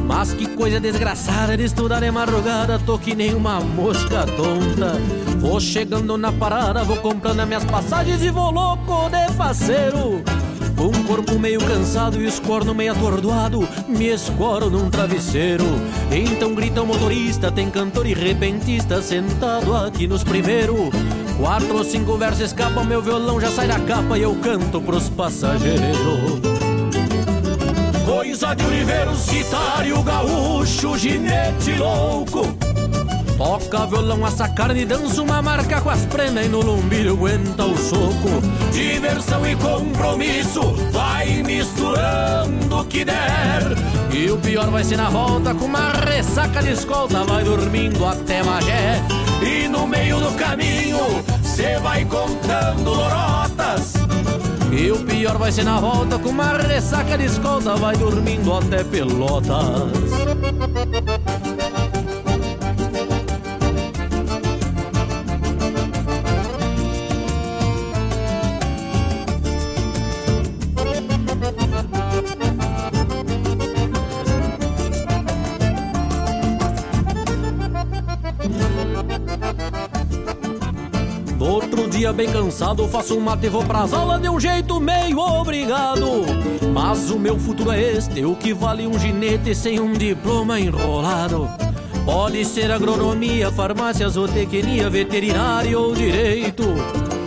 Mas que coisa desgraçada de estudar de madrugada, tô que nem uma mosca tonta. Vou chegando na parada, vou comprando as minhas passagens e vou louco de faceiro. Com um corpo meio cansado e os cornos meio atordoado, me escoro num travesseiro. Então grita o motorista, tem cantor e repentista sentado aqui nos primeiros. Quatro ou cinco versos escapam, meu violão já sai da capa e eu canto pros passageiros. Coisa de universitário, gaúcho, ginete louco. Toca violão, assa carne, dança uma marca com as prenas e no lombilho aguenta o soco. Diversão e compromisso, vai misturando o que der. E o pior vai ser na volta, com uma ressaca de escolta, vai dormindo até Magé. E no meio do caminho, cê vai contando lorotas. E o pior vai ser na volta, com uma ressaca de escolta, vai dormindo até Pelotas. Dia, bem cansado, faço um mate e vou pras aulas de um jeito meio obrigado. Mas o meu futuro é este, o que vale um ginete sem um diploma enrolado. Pode ser agronomia, farmácia, zootecnia, veterinária ou direito.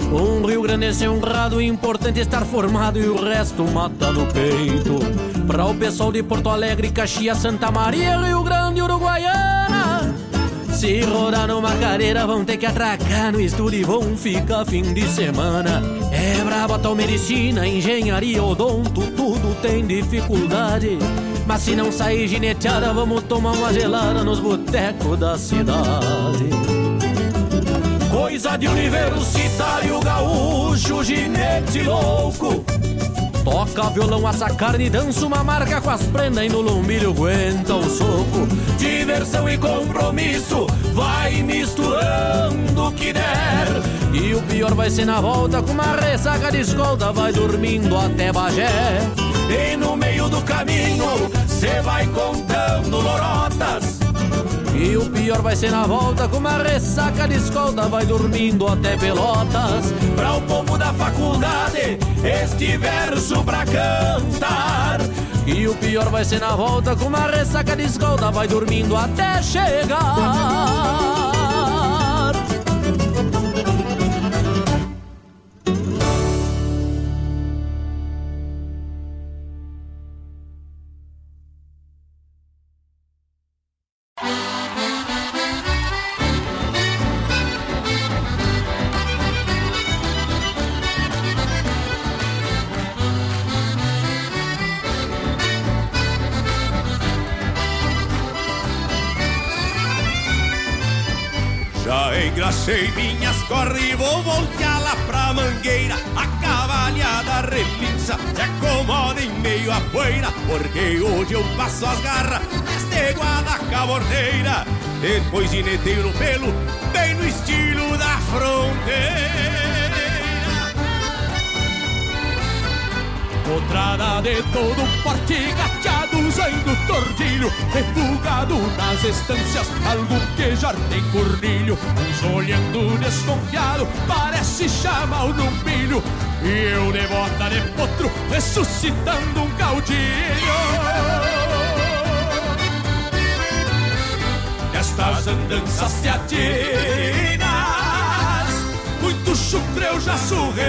Um Rio Grande é honrado, importante estar formado e o resto mata no peito. Pra o pessoal de Porto Alegre, Caxias, Santa Maria, Rio Grande, Uruguaiana. Se rodar numa cadeira, vão ter que atracar no estúdio e vão ficar fim de semana. É braba tal medicina, engenharia, odonto, tudo tem dificuldade. Mas se não sair gineteada, vamos tomar uma gelada nos botecos da cidade. Coisa de universitário gaúcho, ginete louco. Toca violão, assa carne, dança uma marca com as prendas e no lombilho aguenta o soco. Diversão e compromisso, vai misturando o que der. E o pior vai ser na volta com uma ressaca de escolta, vai dormindo até Bagé. E no meio do caminho, cê vai contando lorotas. E o pior vai ser na volta com uma ressaca de escolta Vai dormindo até Pelotas. Pra o povo da faculdade Este verso pra cantar. E o pior vai ser na volta com uma ressaca de escolta Vai dormindo até chegar Depois de neteiro no pelo, bem no estilo da fronteira. Potrada de todo porte, gateados ainda tordilho Refugado nas estâncias, algo que já tem cornilho. Uns olhando desconfiado, parece chamar o lumbilho E eu de bota de potro, ressuscitando um caudilho Nestas andanças teatinas Muito chucre eu já surrei.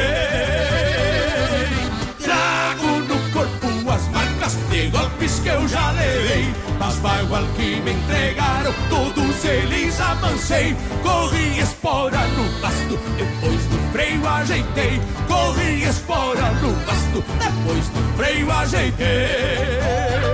Trago no corpo as marcas de golpes que eu já levei. Mas bagual que me entregaram, todos eles amancei Corri espora no basto, depois do freio ajeitei. Corri espora no basto, depois do freio ajeitei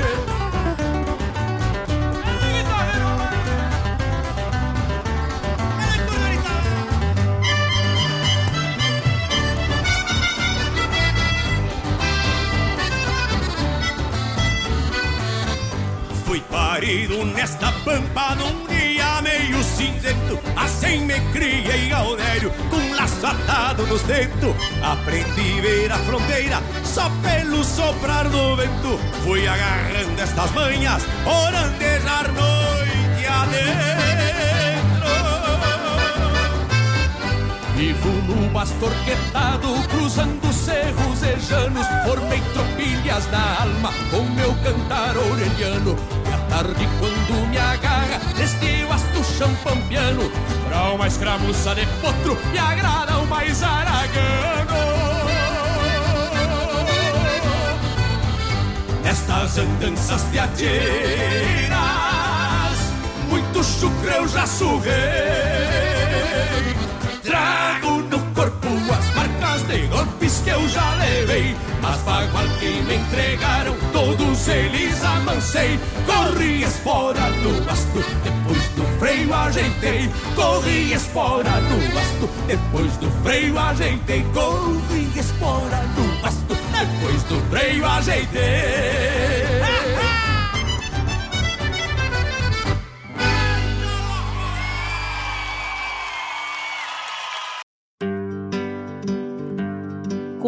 Fui parido nesta pampa num dia meio cinzento. Assim me criei Gaudério com laço atado nos dentos. Aprendi a ver a fronteira só pelo soprar do vento. Fui agarrando estas manhas por andejar noite adentro Vivo no bastorquetado, cruzando cerros e janos Formei tropilhas na alma com meu cantar orelhano. E à tarde quando me agarra neste vasto chão pampiano. Pra uma escramuça de potro me agrada o mais aragano. Nestas andanças teatinas Muito chucre eu já no corpo marcas de golpes que eu já levei Mas bagual que me entregaram, todos eles amancei Corri espora no basto, depois do freio ajeitei. Corri espora no basto, depois do freio ajeitei. Corri espora no basto, depois do freio ajeitei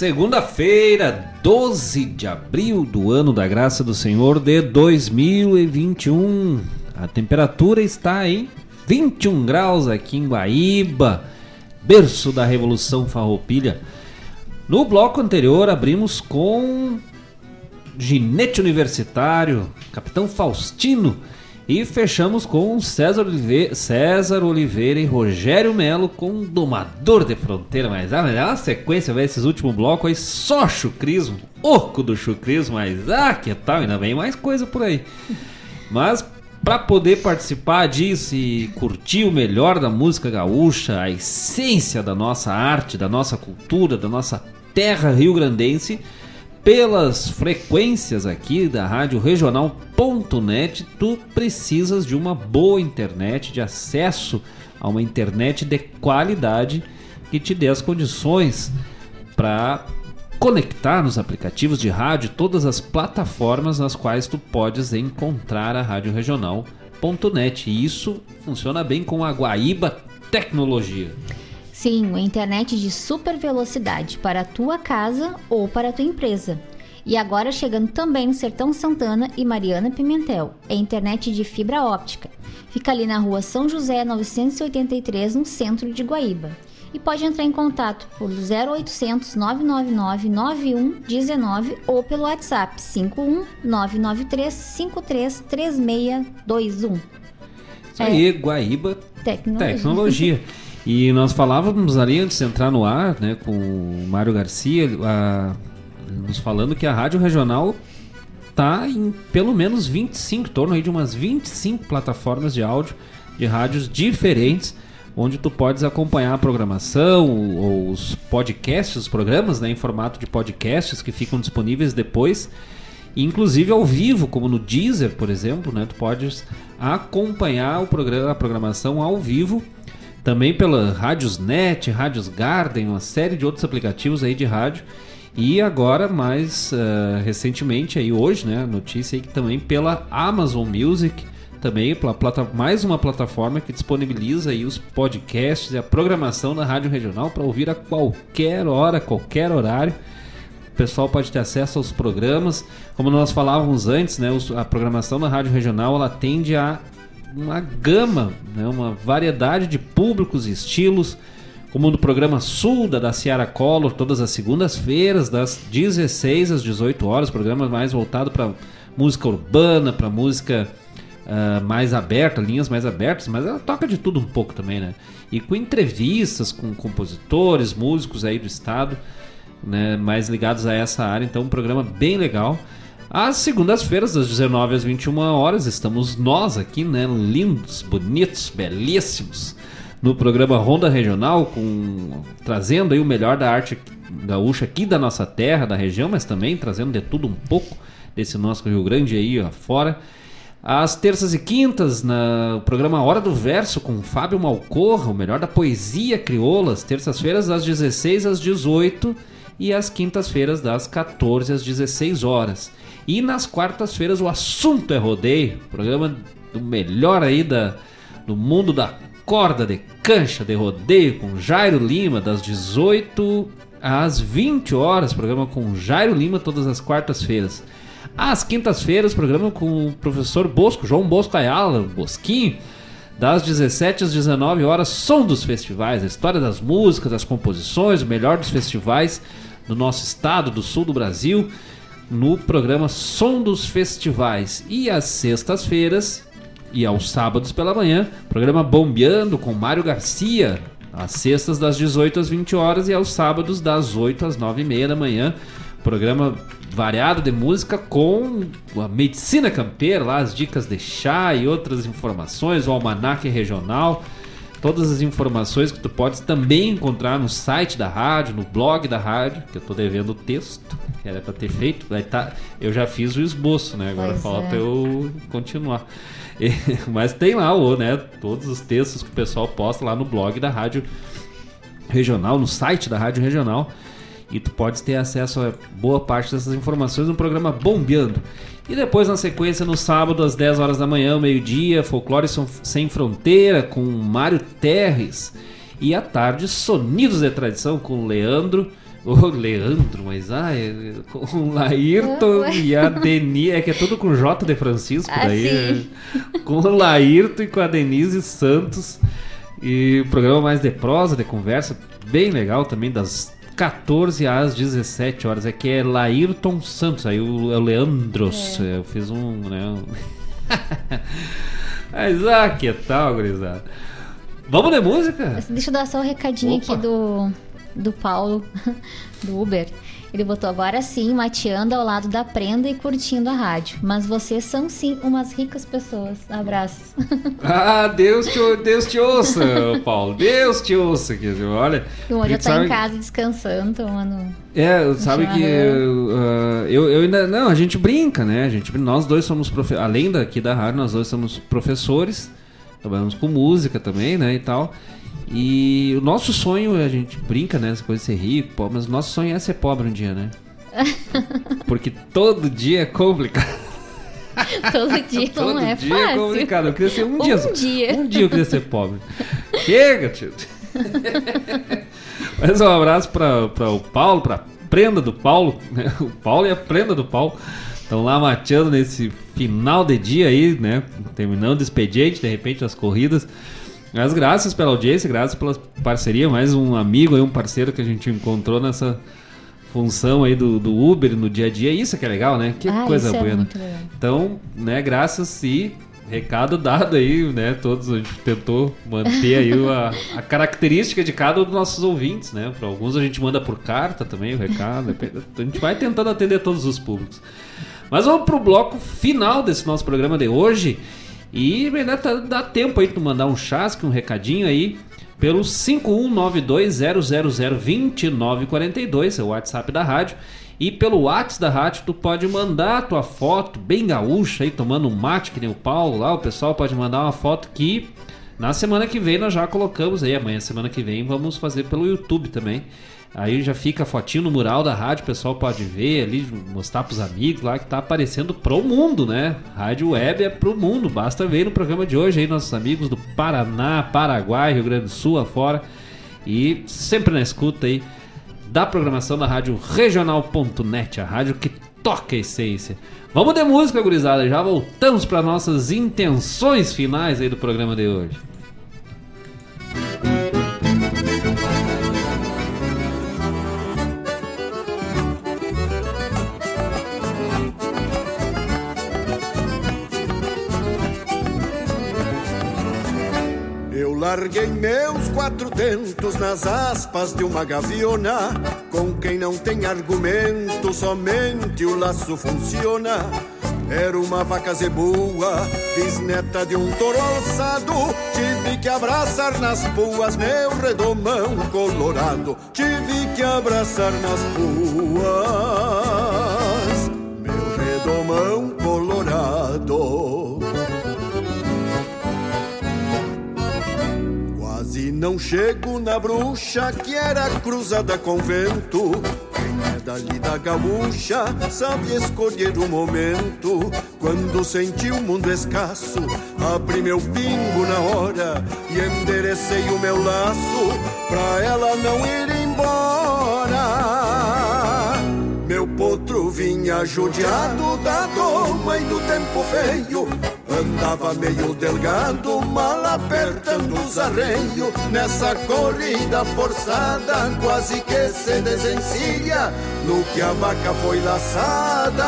Segunda-feira, 12 de abril do ano da graça do Senhor de 2021. A temperatura está em 21 graus aqui em Guaíba, berço da Revolução Farroupilha. No bloco anterior abrimos com Ginete Universitário, Capitão Faustino e fechamos com César Oliveira, César Oliveira e Rogério Melo com Domador de Fronteira. Mas, ah, mas é uma sequência, velho, esses últimos blocos aí, só chucrismo, oco do chucrismo, mas ah, que tal, ainda vem mais coisa por aí. Mas para poder participar disso e curtir o melhor da música gaúcha, a essência da nossa arte, da nossa cultura, da nossa terra rio-grandense, pelas frequências aqui da Rádio Regional.net, tu precisas de uma boa internet, de acesso a uma internet de qualidade que te dê as condições para conectar nos aplicativos de rádio todas as plataformas nas quais tu podes encontrar a Rádio Regional.net. E isso funciona bem com a Guaíba Tecnologia. Sim, uma internet de super velocidade para a tua casa ou para a tua empresa. E agora chegando também no Sertão Santana e Mariana Pimentel. É internet de fibra óptica. Fica ali na rua São José 983, no centro de Guaíba. E pode entrar em contato por 0800 999 9119 ou pelo WhatsApp 51 993 53 3621. Isso aí, é. Guaíba Tecnologia. Tecnologia. E nós falávamos ali antes de entrar no ar, né, com o Mário Garcia, a, nos falando que a Rádio Regional tá em pelo menos 25, em torno aí de umas 25 plataformas de áudio de rádios diferentes, onde tu podes acompanhar a programação ou os podcasts, os programas, né, em formato de podcasts que ficam disponíveis depois, inclusive ao vivo, como no Deezer, por exemplo, né, tu podes acompanhar o programa, a programação ao vivo também pela Rádios Net, Rádios Garden, uma série de outros aplicativos aí de rádio. E agora, mais uh, recentemente, aí hoje, né, notícia aí que também pela Amazon Music, também pela plata mais uma plataforma que disponibiliza aí os podcasts e a programação da Rádio Regional para ouvir a qualquer hora, qualquer horário. O pessoal pode ter acesso aos programas. Como nós falávamos antes, né, a programação da Rádio Regional ela tende a uma gama, né, uma variedade de públicos e estilos, como no programa Sul da Daciara Collor, todas as segundas-feiras, das 16 às 18 horas, programa mais voltado para música urbana, para música uh, mais aberta, linhas mais abertas, mas ela toca de tudo um pouco também, né? E com entrevistas com compositores, músicos aí do estado, né, mais ligados a essa área, então um programa bem legal. Às segundas-feiras, das 19 às 21 horas, estamos nós aqui, né? Lindos, bonitos, belíssimos, no programa Ronda Regional, com, trazendo aí o melhor da arte gaúcha aqui da nossa terra, da região, mas também trazendo de tudo um pouco desse nosso Rio Grande aí fora. Às terças e quintas, no programa Hora do Verso, com Fábio Malcorra, o melhor da poesia crioula, às terças-feiras, das 16 às 18 e às quintas-feiras, das 14 às 16 horas. E nas quartas-feiras o assunto é rodeio, programa do melhor aí da, do mundo da corda de cancha de rodeio com Jairo Lima das 18 às 20 horas, programa com Jairo Lima todas as quartas-feiras. Às quintas-feiras, programa com o professor Bosco, João Bosco Ayala, Bosquinho, das 17 às 19 horas, som dos festivais, a história das músicas, das composições, o melhor dos festivais do nosso estado, do sul do Brasil no programa Som dos Festivais. E às sextas-feiras e aos sábados pela manhã, programa Bombeando com Mário Garcia. Às sextas das 18 às 20 horas e aos sábados das 8 às 9 e meia da manhã. Programa variado de música com a medicina campeira, lá as dicas de chá e outras informações, o almanaque regional. Todas as informações que tu podes também encontrar no site da rádio, no blog da rádio, que eu tô devendo o texto, que era pra ter feito. Vai tá, eu já fiz o esboço, né? Agora pois falta é. eu continuar. E, mas tem lá o, né, todos os textos que o pessoal posta lá no blog da rádio regional, no site da rádio regional. E tu podes ter acesso a boa parte dessas informações no programa Bombeando. E depois, na sequência, no sábado, às 10 horas da manhã, meio-dia, Folclore Sem Fronteira, com Mário Terres. E à tarde, Sonidos de Tradição, com Leandro, O Leandro, mas ah, é, com o Laírton Ué. e a Denise. É que é tudo com J de Francisco Ah, daí. é. Com o Laírton e com a Denise Santos. E o programa mais de prosa, de conversa, bem legal também, das 14 às 17 horas. Aqui é Laírton Santos, aí o, é o Leandros. É. Eu fiz um. Né. Mas ah, que tal, gurizada? Vamos de música? Deixa eu dar só um recadinho Opa. aqui do, do Paulo, do Uber. Ele botou agora sim, mateando ao lado da prenda e curtindo a rádio. Mas vocês são sim umas ricas pessoas. Abraços. Ah, Deus te, Deus te ouça, Paulo. Deus te ouça. Quer dizer, olha. O porque tá sabe- em casa descansando, tomando. É, sabe que uh, eu, eu ainda. Não, a gente brinca, né? A gente, nós dois somos. Profe além daqui da rádio, nós dois somos professores. Trabalhamos com música também, né? E tal. E o nosso sonho, a gente brinca, né? Essa coisa de ser rico, pobre, mas o nosso sonho é ser pobre um dia, né? Porque todo dia é complicado. Todo dia Todo não é dia fácil. é complicado. Eu queria ser um, dia. só. dia. Um dia eu queria ser pobre. Chega, tio. Mas um abraço para o Paulo, para prenda do Paulo. né? O Paulo e a prenda do Paulo. Estão lá mateando nesse final de dia aí, né? Terminando o expediente, de repente, as corridas. Mas graças pela audiência, graças pela parceria. Mais um amigo aí, um parceiro que a gente encontrou nessa função aí do, do Uber no dia a dia. Isso que é legal, né? Que Ah, coisa é boa. legal. Então, né, graças e recado dado aí, né? Todos a gente tentou manter aí a, a característica de cada um dos nossos ouvintes, né? Para alguns a gente manda por carta também o recado. A gente vai tentando atender todos os públicos. Mas vamos pro bloco final desse nosso programa de hoje. E ainda tá- dá tempo aí tu mandar um chasque, um recadinho aí pelo 5192-000-2942, é o WhatsApp da rádio. E pelo WhatsApp da rádio, tu pode mandar a tua foto bem gaúcha aí, tomando um mate, que nem o Paulo lá. O pessoal pode mandar uma foto que na semana que vem nós já colocamos aí. Amanhã, semana que vem, vamos fazer pelo YouTube também. Aí já fica a fotinho no mural da rádio, o pessoal pode ver ali, mostrar pros amigos lá que tá aparecendo pro mundo, né? Rádio web é pro mundo, basta ver no programa de hoje aí nossos amigos do Paraná, Paraguai, Rio Grande do Sul afora e sempre na escuta aí da programação da rádio regional.net, a rádio que toca a essência. Vamos de música, gurizada, já voltamos para nossas intenções finais aí do programa de hoje. Larguei meus quatro tentos nas aspas de uma gaviona. Com quem não tem argumento, somente o laço funciona. Era uma vaca zebua, bisneta de um touro alçado. Tive que abraçar nas puas meu redomão colorado. Tive que abraçar nas puas meu redomão não chego na bruxa que era cruzada com vento. Quem é dali da gaúcha sabe escolher o momento. Quando senti o mundo escasso, abri meu pingo na hora e enderecei o meu laço pra ela não ir embora. Meu potro vinha judiado da doma e do tempo feio. Andava meio delgado, mal apertando os arreios. Nessa corrida forçada, quase que se desencilha. No que a vaca foi laçada,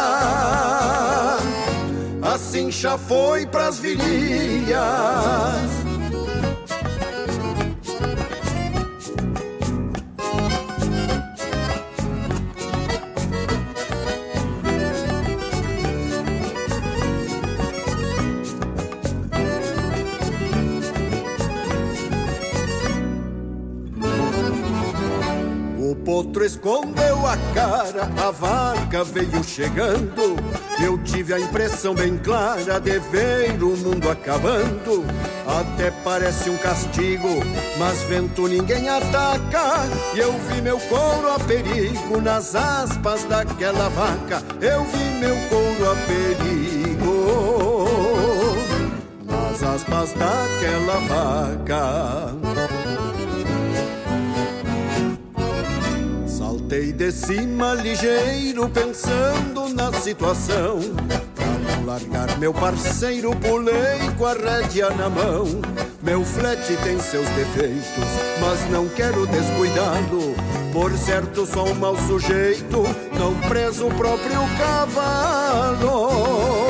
assim já foi pras virilhas. Potro escondeu a cara, a vaca veio chegando. Eu tive a impressão bem clara de ver o mundo acabando. Até parece um castigo, mas vento ninguém ataca. E eu vi meu couro a perigo nas aspas daquela vaca. Eu vi meu couro a perigo nas aspas daquela vaca. De cima ligeiro pensando na situação. Pra não largar meu parceiro pulei com a rédea na mão. Meu flete tem seus defeitos, mas não quero descuidá-lo. Por certo sou um mau sujeito, não preso o próprio cavalo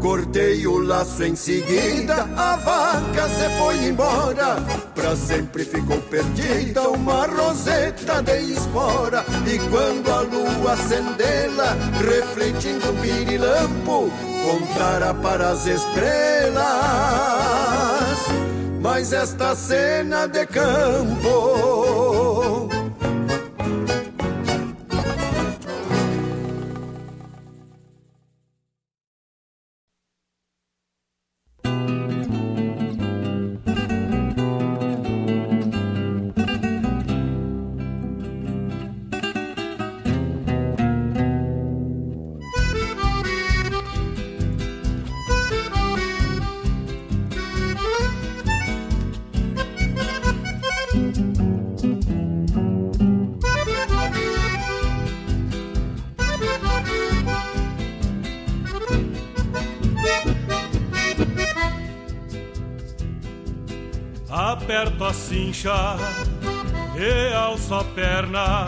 Cortei o laço em seguida, a vaca se foi embora. Pra sempre ficou perdida uma roseta de espora. E quando a lua acendê-la, refletindo um pirilampo, contara para as estrelas. Mas esta cena de campo a cincha e alço a perna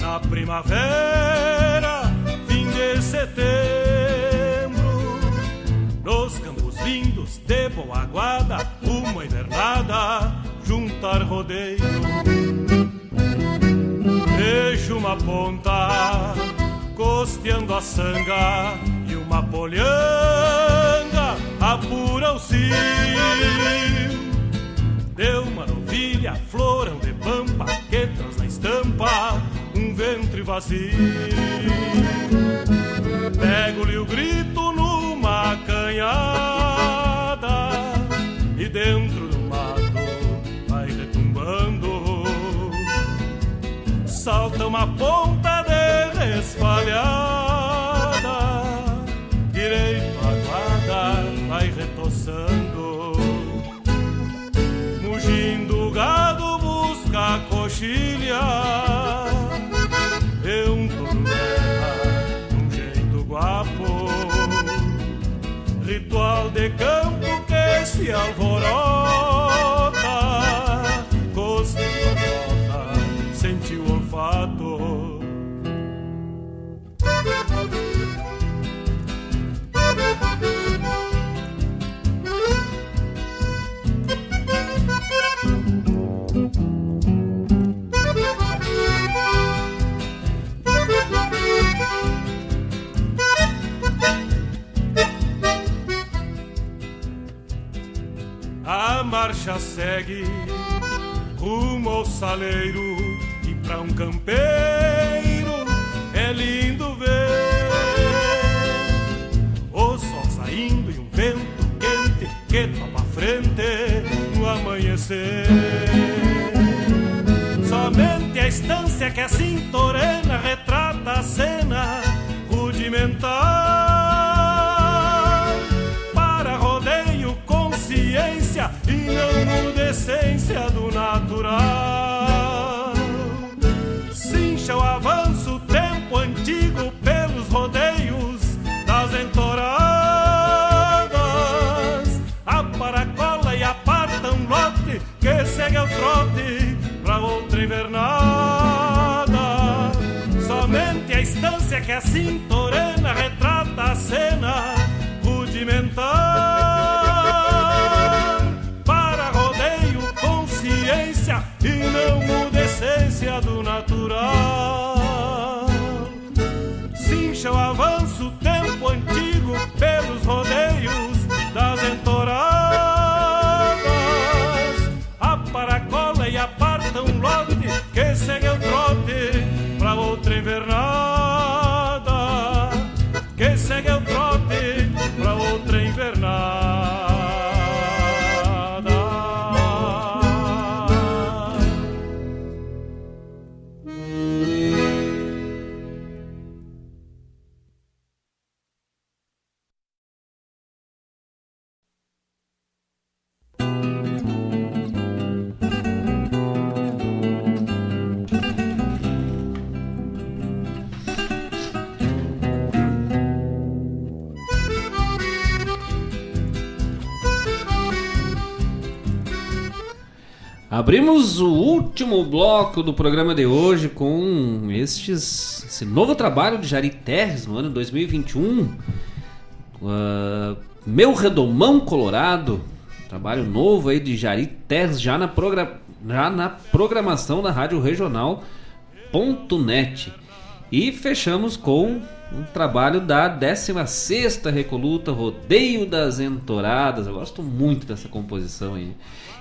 na primavera, fim de setembro. Nos campos lindos de boa guarda, uma invernada, juntar rodeio. Vejo uma ponta costeando a sanga e uma polhanga vazio. Pego-lhe o grito numa canhada e dentro do mato vai retumbando. Salta uma ponta de resfalhada, direito à guarda vai retoçando. Se alvorota marcha segue rumo ao saleiro e pra um campeiro é lindo ver o sol saindo e um vento quente que topa frente no amanhecer. Somente a estância que a cintorena retrata a cintorena retrata a cena rudimentar para rodeio consciência e não decência do natural. Cincha o avanço, tempo antigo pelos rodeios das entoradas. A paracola e aparta um lote que segue o trote pra outra invernada. Abrimos o último bloco do programa de hoje com estes, esse novo trabalho de Jari Terres no ano 2021. Uh, Meu Redomão Colorado, trabalho novo aí de Jari Terres já na, progra já na programação da Rádio Regional.net. E fechamos com um trabalho da 16ª Recoluta Rodeio das Entoradas. Eu gosto muito dessa composição aí.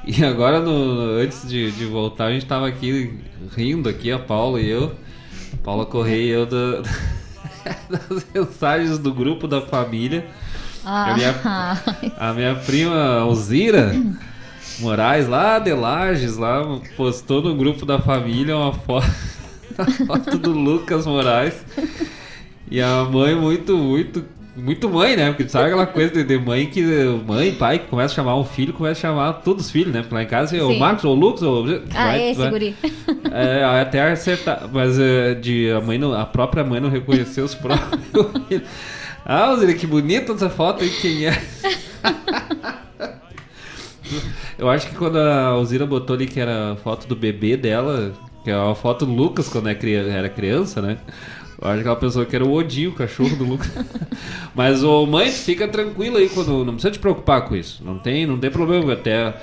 E agora, no, antes de, de voltar, a gente tava aqui rindo aqui, a Paula e eu. Paula Correia e eu da, das mensagens do grupo da família. Ah. A, minha, a minha prima Alzira Moraes, lá de Lages, lá, postou no grupo da família uma foto, uma foto do Lucas Moraes. E a mãe muito, muito, muito mãe, né? Porque sabe aquela coisa de, mãe que mãe, pai que começa a chamar um filho, começa a chamar todos os filhos, né? Porque lá em casa é o. Marcos, ou o Lucas, ou Ah, vai- esse vai- guri. é, até acertar, mas é, de a mãe não, a própria mãe não reconheceu os próprios filhos. Ah, Alzira, que bonita essa foto aí, quem é? Eu acho que quando a Alzira botou ali que era a foto do bebê dela, que é a foto do Lucas quando é era criança, né? Eu acho que ela pensou que era o Odinho, o cachorro do Lucas. Mas, ô mãe, fica tranquila aí, quando, não precisa te preocupar com isso. Não tem, não tem problema. Até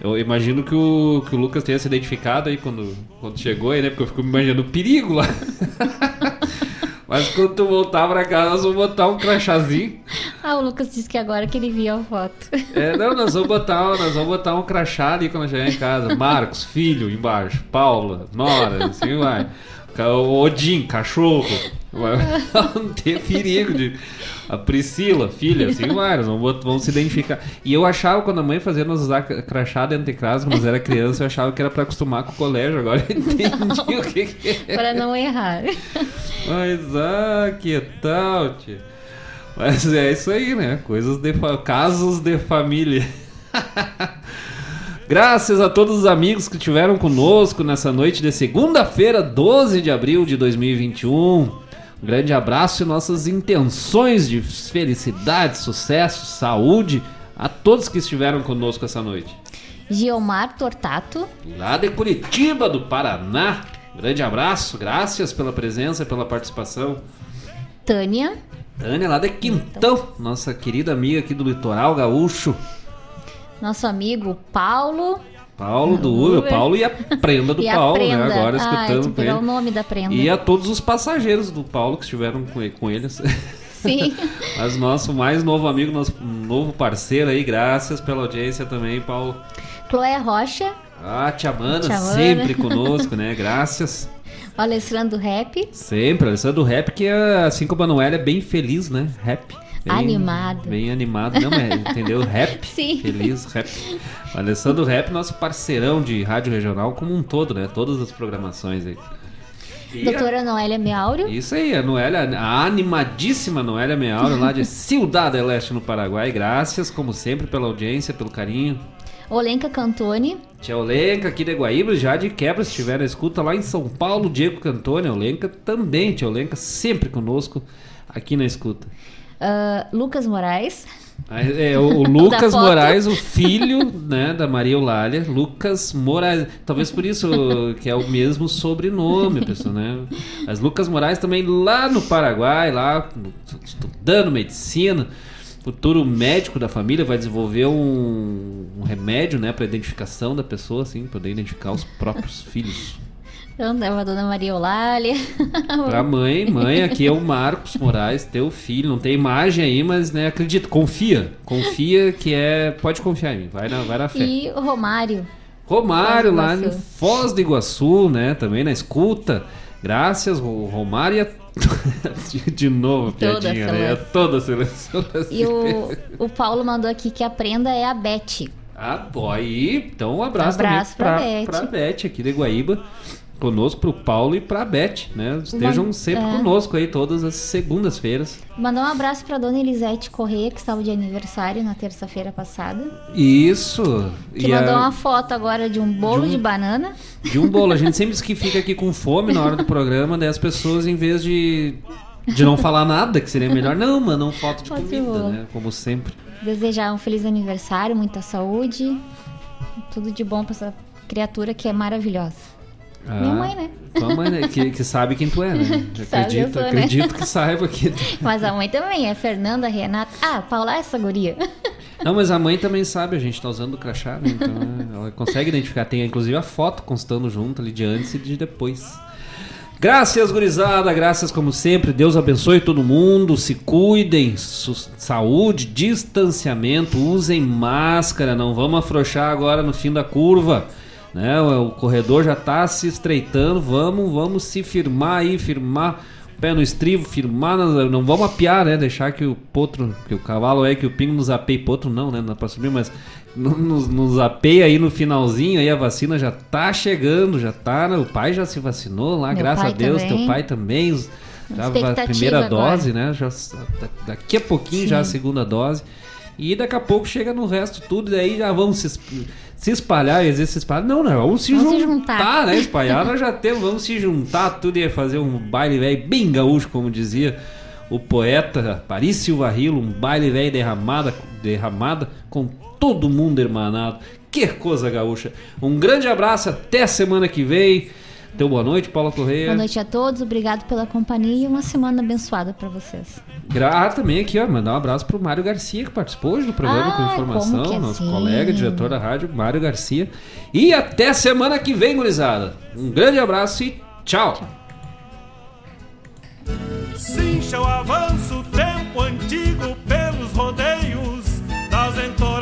eu imagino que o, que o Lucas tenha se identificado aí quando, quando chegou aí, né? Porque eu fico me imaginando o perigo lá. Mas quando tu voltar pra casa, nós vamos botar um crachazinho. Ah, o Lucas disse que agora que ele viu a foto. É, não, nós vamos botar, nós vamos botar um crachá ali quando chegar em casa. Marcos, filho, embaixo. Paula, Nora, assim vai. O Odin, cachorro. Vai não ter perigo de. A Priscila, filha, assim bot- vamos se identificar. E eu achava, quando a mãe fazia nós usar cra- crachá dentro de casa, quando nós era criança, eu achava que era pra acostumar com o colégio. Agora eu entendi o que, que é. Para não errar. Mas, ah, que tal, tia? Mas é isso aí, né? Coisas de casos de família. Graças a todos os amigos que estiveram conosco nessa noite de segunda-feira, 12 de abril de 2021. Um grande abraço e nossas intenções de felicidade, sucesso, saúde a todos que estiveram conosco essa noite. Giomar Tortato. Lá de Curitiba, do Paraná. Grande abraço, graças pela presença e pela participação. Tânia. Tânia, lá de Quintão, nossa querida amiga aqui do Litoral Gaúcho. Nosso amigo Paulo. Paulo do Uber, Uber. Paulo e a prenda do e Paulo, prenda. né? Agora ah, escutando com é o nome da prenda. E a todos os passageiros do Paulo que estiveram com ele. Com eles. Sim. Mas nosso mais novo amigo, nosso novo parceiro aí, graças pela audiência também, Paulo. Chloé Rocha. Ah, Tia Mana, Tia Mana. sempre conosco, né? Graças. O Alessandro Rap. Sempre, Alessandro Rap, que é, assim como a Noélia, é bem feliz, né? Rap. Bem, Animado. Bem animado, não é? Entendeu? Rap. Sim. Feliz, rap. O Alessandro Rap, nosso parceirão de rádio regional como um todo, né? Todas as programações aí. E a- Doutora Noélia Meauro. Isso aí, a Noélia, a animadíssima Noélia Meauro, lá de Ciudad del Este, no Paraguai. Graças, como sempre, pela audiência, pelo carinho. Olenka Cantoni. Tia Olenka aqui de Guaíba, já de quebra, se estiver na escuta lá em São Paulo, Diego Cantoni, Olenka também, tia Olenka, sempre conosco aqui na escuta. Ah, Lucas Moraes. Aí, É, o, o Lucas. Moraes, o filho né, da Maria Eulália, Lucas Moraes. Talvez por isso que é o mesmo sobrenome, pessoal, né? Mas Lucas Moraes também lá no Paraguai, lá estudando medicina, futuro médico da família, vai desenvolver um, um remédio, né, para identificação da pessoa, assim, poder identificar os próprios filhos. Então, a dona Maria Eulália. Pra mãe, mãe, aqui é o Marcos Moraes, teu filho. Não tem imagem aí, mas né, acredita, confia. Confia que é. Pode confiar em mim, vai na, vai na fé. E o Romário. Romário lá em. Foz do Iguaçu, né? Também na escuta. Graças, o Romário e a... de, novo, Toda piadinha, né? seleção. Toda a seleção. E o, o Paulo mandou aqui que a prenda é a Beth. Ah, aí, então um abraço, Abraço também pra pra, Beth. pra Beth aqui de Guaíba. Conosco, pro Paulo e pra Beth, né? Estejam sempre é. conosco aí todas as segundas-feiras. Mandou um abraço pra dona Elisete Correia, que estava de aniversário na terça-feira passada. Isso. Que e mandou a- uma foto agora de um bolo De de, um- banana. De um bolo. A gente sempre diz que fica aqui com fome na hora do programa, daí as pessoas, em vez de, de não falar nada, que seria melhor, não, mandam foto de Foto de comida, né? Como sempre. Desejar um feliz aniversário, muita saúde. Tudo de bom pra essa criatura que é maravilhosa. Ah, Minha mãe, né? Tua mãe, né? Que, que sabe quem tu é, né? Acredito, eu sou, né? acredito que saiba que. Mas a mãe também é Fernanda, Renata. Ah, Paula é essa guria. Não, mas a mãe também sabe, a gente tá usando o crachá, né? Então é, ela consegue identificar. Tem inclusive a foto constando junto ali de antes e de depois. Graças, gurizada, graças como sempre. Deus abençoe todo mundo. Se cuidem, saúde, distanciamento, usem máscara. Não vamos afrouxar agora no fim da curva. Né? O, corredor já tá se estreitando. Vamos, vamos se firmar aí, firmar o pé no estribo, firmar. não vamos apiar, né? Deixar que o potro, que o cavalo é, que o pingo nos apeie. Potro não, né? Não dá pra subir, mas no- nos, nos apeia aí no finalzinho. Aí a vacina já tá chegando, já tá. né? O pai já se vacinou lá, Meu graças a Deus. também. Teu pai também. os- Já a primeira agora. dose, né? Já, da- daqui a pouquinho Sim. já a segunda dose. E daqui a pouco chega no resto tudo, e daí já vamos se, se espalhar, às vezes se espalhar. Não, não, vamos se Vamos se juntar, juntar. né? Espalhar nós já temos, vamos se juntar tudo e fazer um baile velho bem gaúcho, como dizia o poeta Paris Silva Rilo, um baile velho derramada, derramada com todo mundo hermanado. Que coisa gaúcha. Um grande abraço, até semana que vem. Teu boa noite, Paula Correia. Boa noite a todos, obrigado pela companhia e uma semana abençoada pra vocês. Gra- Ah, também aqui, ó, mandar um abraço pro Mário Garcia, que participou hoje do programa Ah, com informação, como que nosso assim? colega, diretor da rádio, Mário Garcia. E até semana que vem, gurizada. Um grande abraço e tchau. Cincha o avanço, tempo antigo pelos rodeios das entoradas